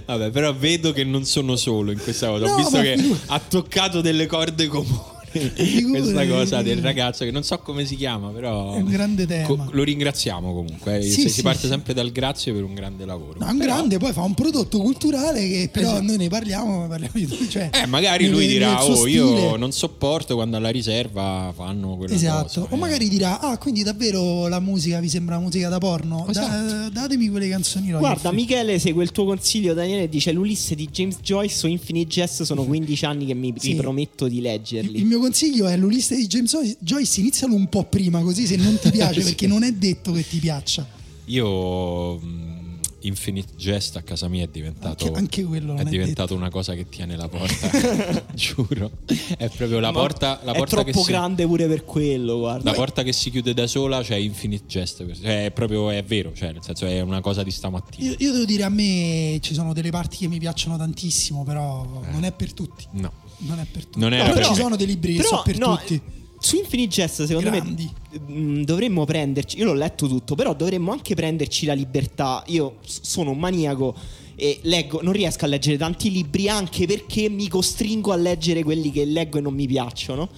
Vabbè, però vedo che non sono solo in questa cosa. No, Ho visto che ha toccato delle corde comuni. Questa cosa del ragazzo che non so come si chiama, però È un grande tema. Co- lo ringraziamo comunque. eh. Sì, Se- sì, si parte sì. sempre dal grazie per un grande lavoro. No, è un Però- grande, poi fa un prodotto culturale che però Esatto. noi ne parliamo, parliamo di cioè, Eh, magari nel- lui dirà: Oh, io stile." non sopporto quando alla riserva fanno quella Esatto, cosa. o eh. magari dirà: Ah, quindi davvero la musica vi sembra musica da porno? Da- Esatto. datemi quelle canzoni Guarda, free." Michele segue il tuo consiglio, Daniele, e dice l'Ulisse di James Joyce o Infinite Jest sono 15 anni che mi Sì. riprometto di leggerli. il mio consiglio è l'Ulisse di James Joyce- inizialo un po' prima, così se non ti piace, Sì. perché non è detto che ti piaccia. Io mh, Infinite Jest a casa mia è diventato Anche- anche è è diventato una cosa che tiene la porta, giuro. È proprio la Ma porta la è porta troppo che si, grande pure per quello, guarda. la porta che si chiude da sola c'è Infinite Jest, cioè, è proprio è vero, cioè nel senso è una cosa di stamattina. Io, io devo dire, a me ci sono delle parti che mi piacciono tantissimo, però non è per tutti. No. Non è per tutti. Non era però per ci me. sono dei libri che Però, sono per no, tutti. Su Infinite Jest, secondo Grandi. me, mh, dovremmo prenderci. Io l'ho letto tutto, però dovremmo anche prenderci la libertà. Io sono un maniaco e leggo, non riesco a leggere tanti libri anche perché mi costringo a leggere quelli che leggo e non mi piacciono.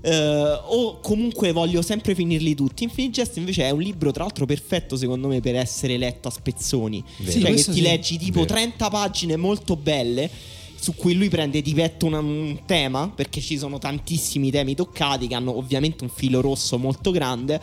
Eh, o comunque voglio sempre finirli tutti. Infinite Jest invece è un libro, tra l'altro, perfetto secondo me per essere letto a spezzoni. Vero. Sì, cioè, che questo ti sì. leggi tipo Vero. 30 pagine molto belle su cui lui prende di petto una- un tema perché ci sono tantissimi temi toccati che hanno ovviamente un filo rosso molto grande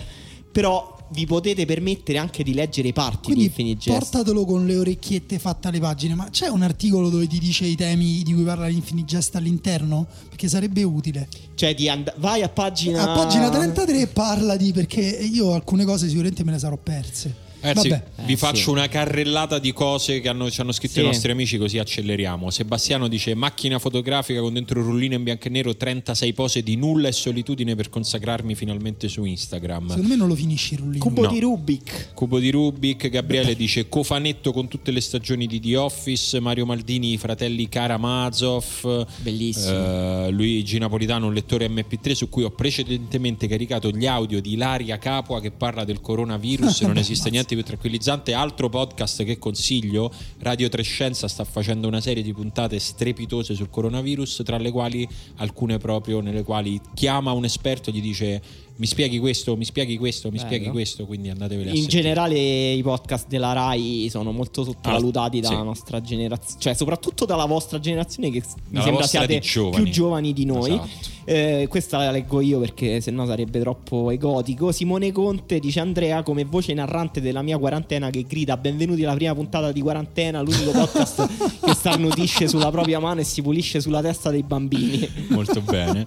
però vi potete permettere anche di leggere parti Quindi di Infinite Jest. portatelo con le orecchiette fatte alle pagine. Ma c'è un articolo dove ti dice i temi di cui parla l'Infinite Jest all'interno? Perché sarebbe utile. Cioè, di and- vai a pagina. A pagina 33 parla di perché io alcune cose sicuramente me le sarò perse. Ragazzi, Vabbè. vi Eh, faccio sì. una carrellata di cose che hanno- ci hanno scritto Sì. i nostri amici così acceleriamo. Sebastiano dice macchina fotografica con dentro il rullino in bianco e nero 36 pose di nulla e solitudine per consacrarmi finalmente su Instagram. Secondo me non lo finisci il rullino. Cubo No. di Rubik. Cubo di Rubik, Gabriele dice cofanetto con tutte le stagioni di The Office, Mario Maldini, i fratelli Karamazov, Bellissimo. eh, Luigi Napolitano, un lettore MP3 su cui ho precedentemente caricato gli audio di Ilaria Capua che parla del coronavirus, non esiste niente più tranquillizzante, altro podcast che consiglio, Radio Trescenza sta facendo una serie di puntate strepitose sul coronavirus, tra le quali alcune proprio nelle quali chiama un esperto e gli dice mi spieghi questo, mi spieghi questo, mi Bello. spieghi questo, quindi andateveli a In sentire. generale i podcast della RAI sono molto sottovalutati Ah, dalla sì. nostra generazione, cioè soprattutto dalla vostra generazione che mi Dalla sembra vostra siate giovani. più giovani di noi. Esatto. Eh, questa la leggo io perché sennò sarebbe troppo egotico. Simone Conte dice Andrea come voce narrante della mia quarantena che grida benvenuti alla prima puntata di quarantena, l'unico podcast che starnutisce sulla propria mano e si pulisce sulla testa dei bambini. Molto bene.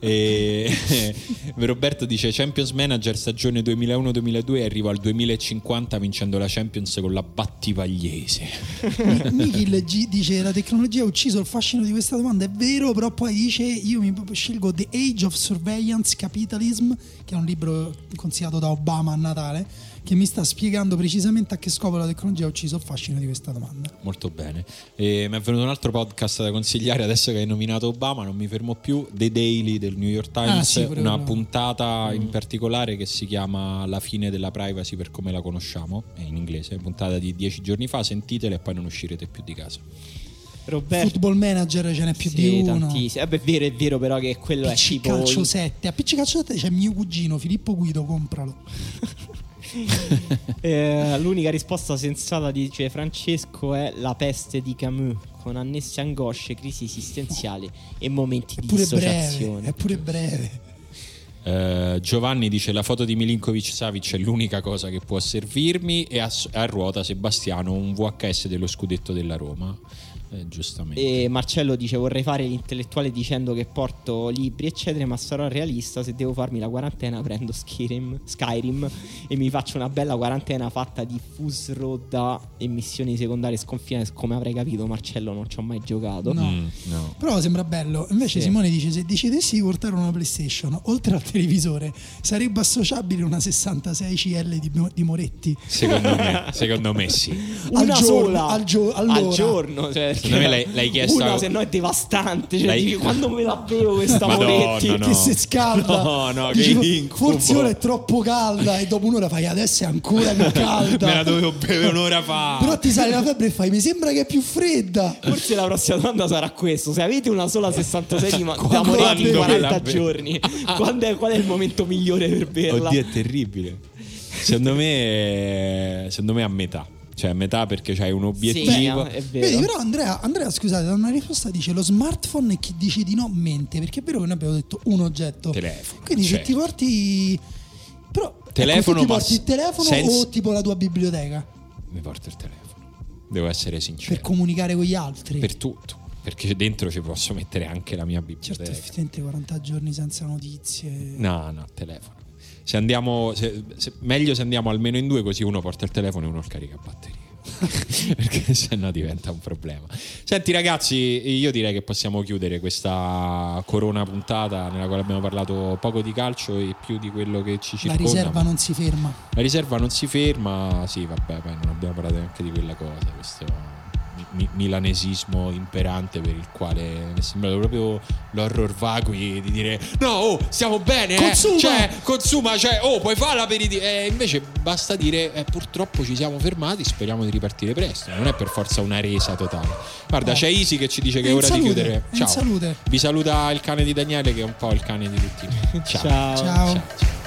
E Roberto dice Champions Manager stagione 2001-2002 e arrivo al 2050 vincendo la Champions con la Battivagliese. Nikhil G dice la tecnologia ha ucciso il fascino di questa domanda è vero però poi dice io mi scelgo The Age of Surveillance Capitalism che è un libro consigliato da Obama a Natale che mi sta spiegando precisamente a che scopo la tecnologia ha ucciso il fascino di questa domanda Molto bene. E mi è venuto un altro podcast da consigliare adesso che hai nominato Obama, non mi fermo più, The Daily del New York Times, Ah, sì, una quello. puntata in particolare che si chiama La fine della privacy per come la conosciamo, è in inglese, puntata di dieci giorni fa, sentitela e poi non uscirete più di casa. Roberto Football Manager ce n'è più sì, di uno tantissimo. Eh beh, è vero, è vero però che quello è PC tipo Calcio in- 7 a PC Calcio 7 c'è mio cugino Filippo Guido compralo Eh, l'unica risposta sensata dice Francesco è la peste di Camus con annesse angosce, crisi esistenziali e momenti è di pure breve dissociazione. è pure breve Eh, Giovanni dice la foto di Milinkovic Savic è l'unica cosa che può servirmi e a, a ruota Sebastiano un VHS dello scudetto della Roma. Eh, giustamente. E Marcello dice vorrei fare l'intellettuale dicendo che porto libri eccetera ma sarò realista se devo farmi la quarantena prendo Skyrim, Skyrim e mi faccio una bella quarantena fatta di Fusroda e missioni secondarie sconfinate come avrei capito Marcello non ci ho mai giocato No. Mm, no. Però sembra bello. Invece Sì. Simone dice: se decidessi di portare una PlayStation oltre al televisore, sarebbe associabile una 66 CL di, di Moretti. Secondo me, secondo me sì. una Al giorno, sola al gio- allora. al giorno cioè, Secondo me l'hai- l'hai chiesto una a- se no è devastante cioè, dici, quando me la bevo questa Moretti no. Che si scalda. No, no, Dici. Forse ora è troppo calda. E dopo un'ora fai adesso è ancora più calda. Me la dovevo bere un'ora fa. Però ti sale la febbre e fai: Mi sembra che è più fredda. Forse la prossima domanda sarà questo: se avete una sola 66 di ma- da Moretti in la 40 bevi? giorni, quando è- qual è il momento migliore per berla? Oddio, è terribile. Secondo me, secondo me a metà. Cioè a metà perché c'hai un obiettivo. Sì, è Vedi, vero. però Andrea, Andrea, scusate, da una risposta dice lo smartphone e chi dice di no mente, perché è vero che noi abbiamo detto un oggetto. Telefono, Quindi se certo. ti porti però Telefono, ecco, ti porti il telefono senza- o tipo la tua biblioteca Mi porto il telefono. Devo essere per sincero. comunicare con gli altri. Per tutto. Perché dentro ci posso mettere anche la mia certo, biblioteca. effettivamente 40 giorni senza notizie. No, no, telefono. Se andiamo, se- se- meglio se andiamo almeno in due, così uno porta il telefono e uno il caricabatterie. Perché sennò diventa un problema. Senti, ragazzi, io direi che possiamo chiudere questa corona puntata nella quale abbiamo parlato poco di calcio e più di quello che ci La circonda. riserva non si ferma. La riserva non si ferma, sì, vabbè, poi non abbiamo parlato neanche di quella cosa, questo mi- mi- milanesismo imperante per il quale mi è sembrato proprio l'horror vacui di dire no, oh, stiamo bene, eh? Consuma! cioè, consuma, cioè, oh, puoi fare l'aperitivo. E invece basta dire, eh, purtroppo ci siamo fermati, speriamo di ripartire presto, non è per forza una resa totale. Guarda, No. c'è Easy che ci dice che È ora salute, di chiudere. Ciao. salute. Vi saluta il cane di Daniele che è un po' il cane di tutti noi. Ciao. Ciao. Ciao. ciao.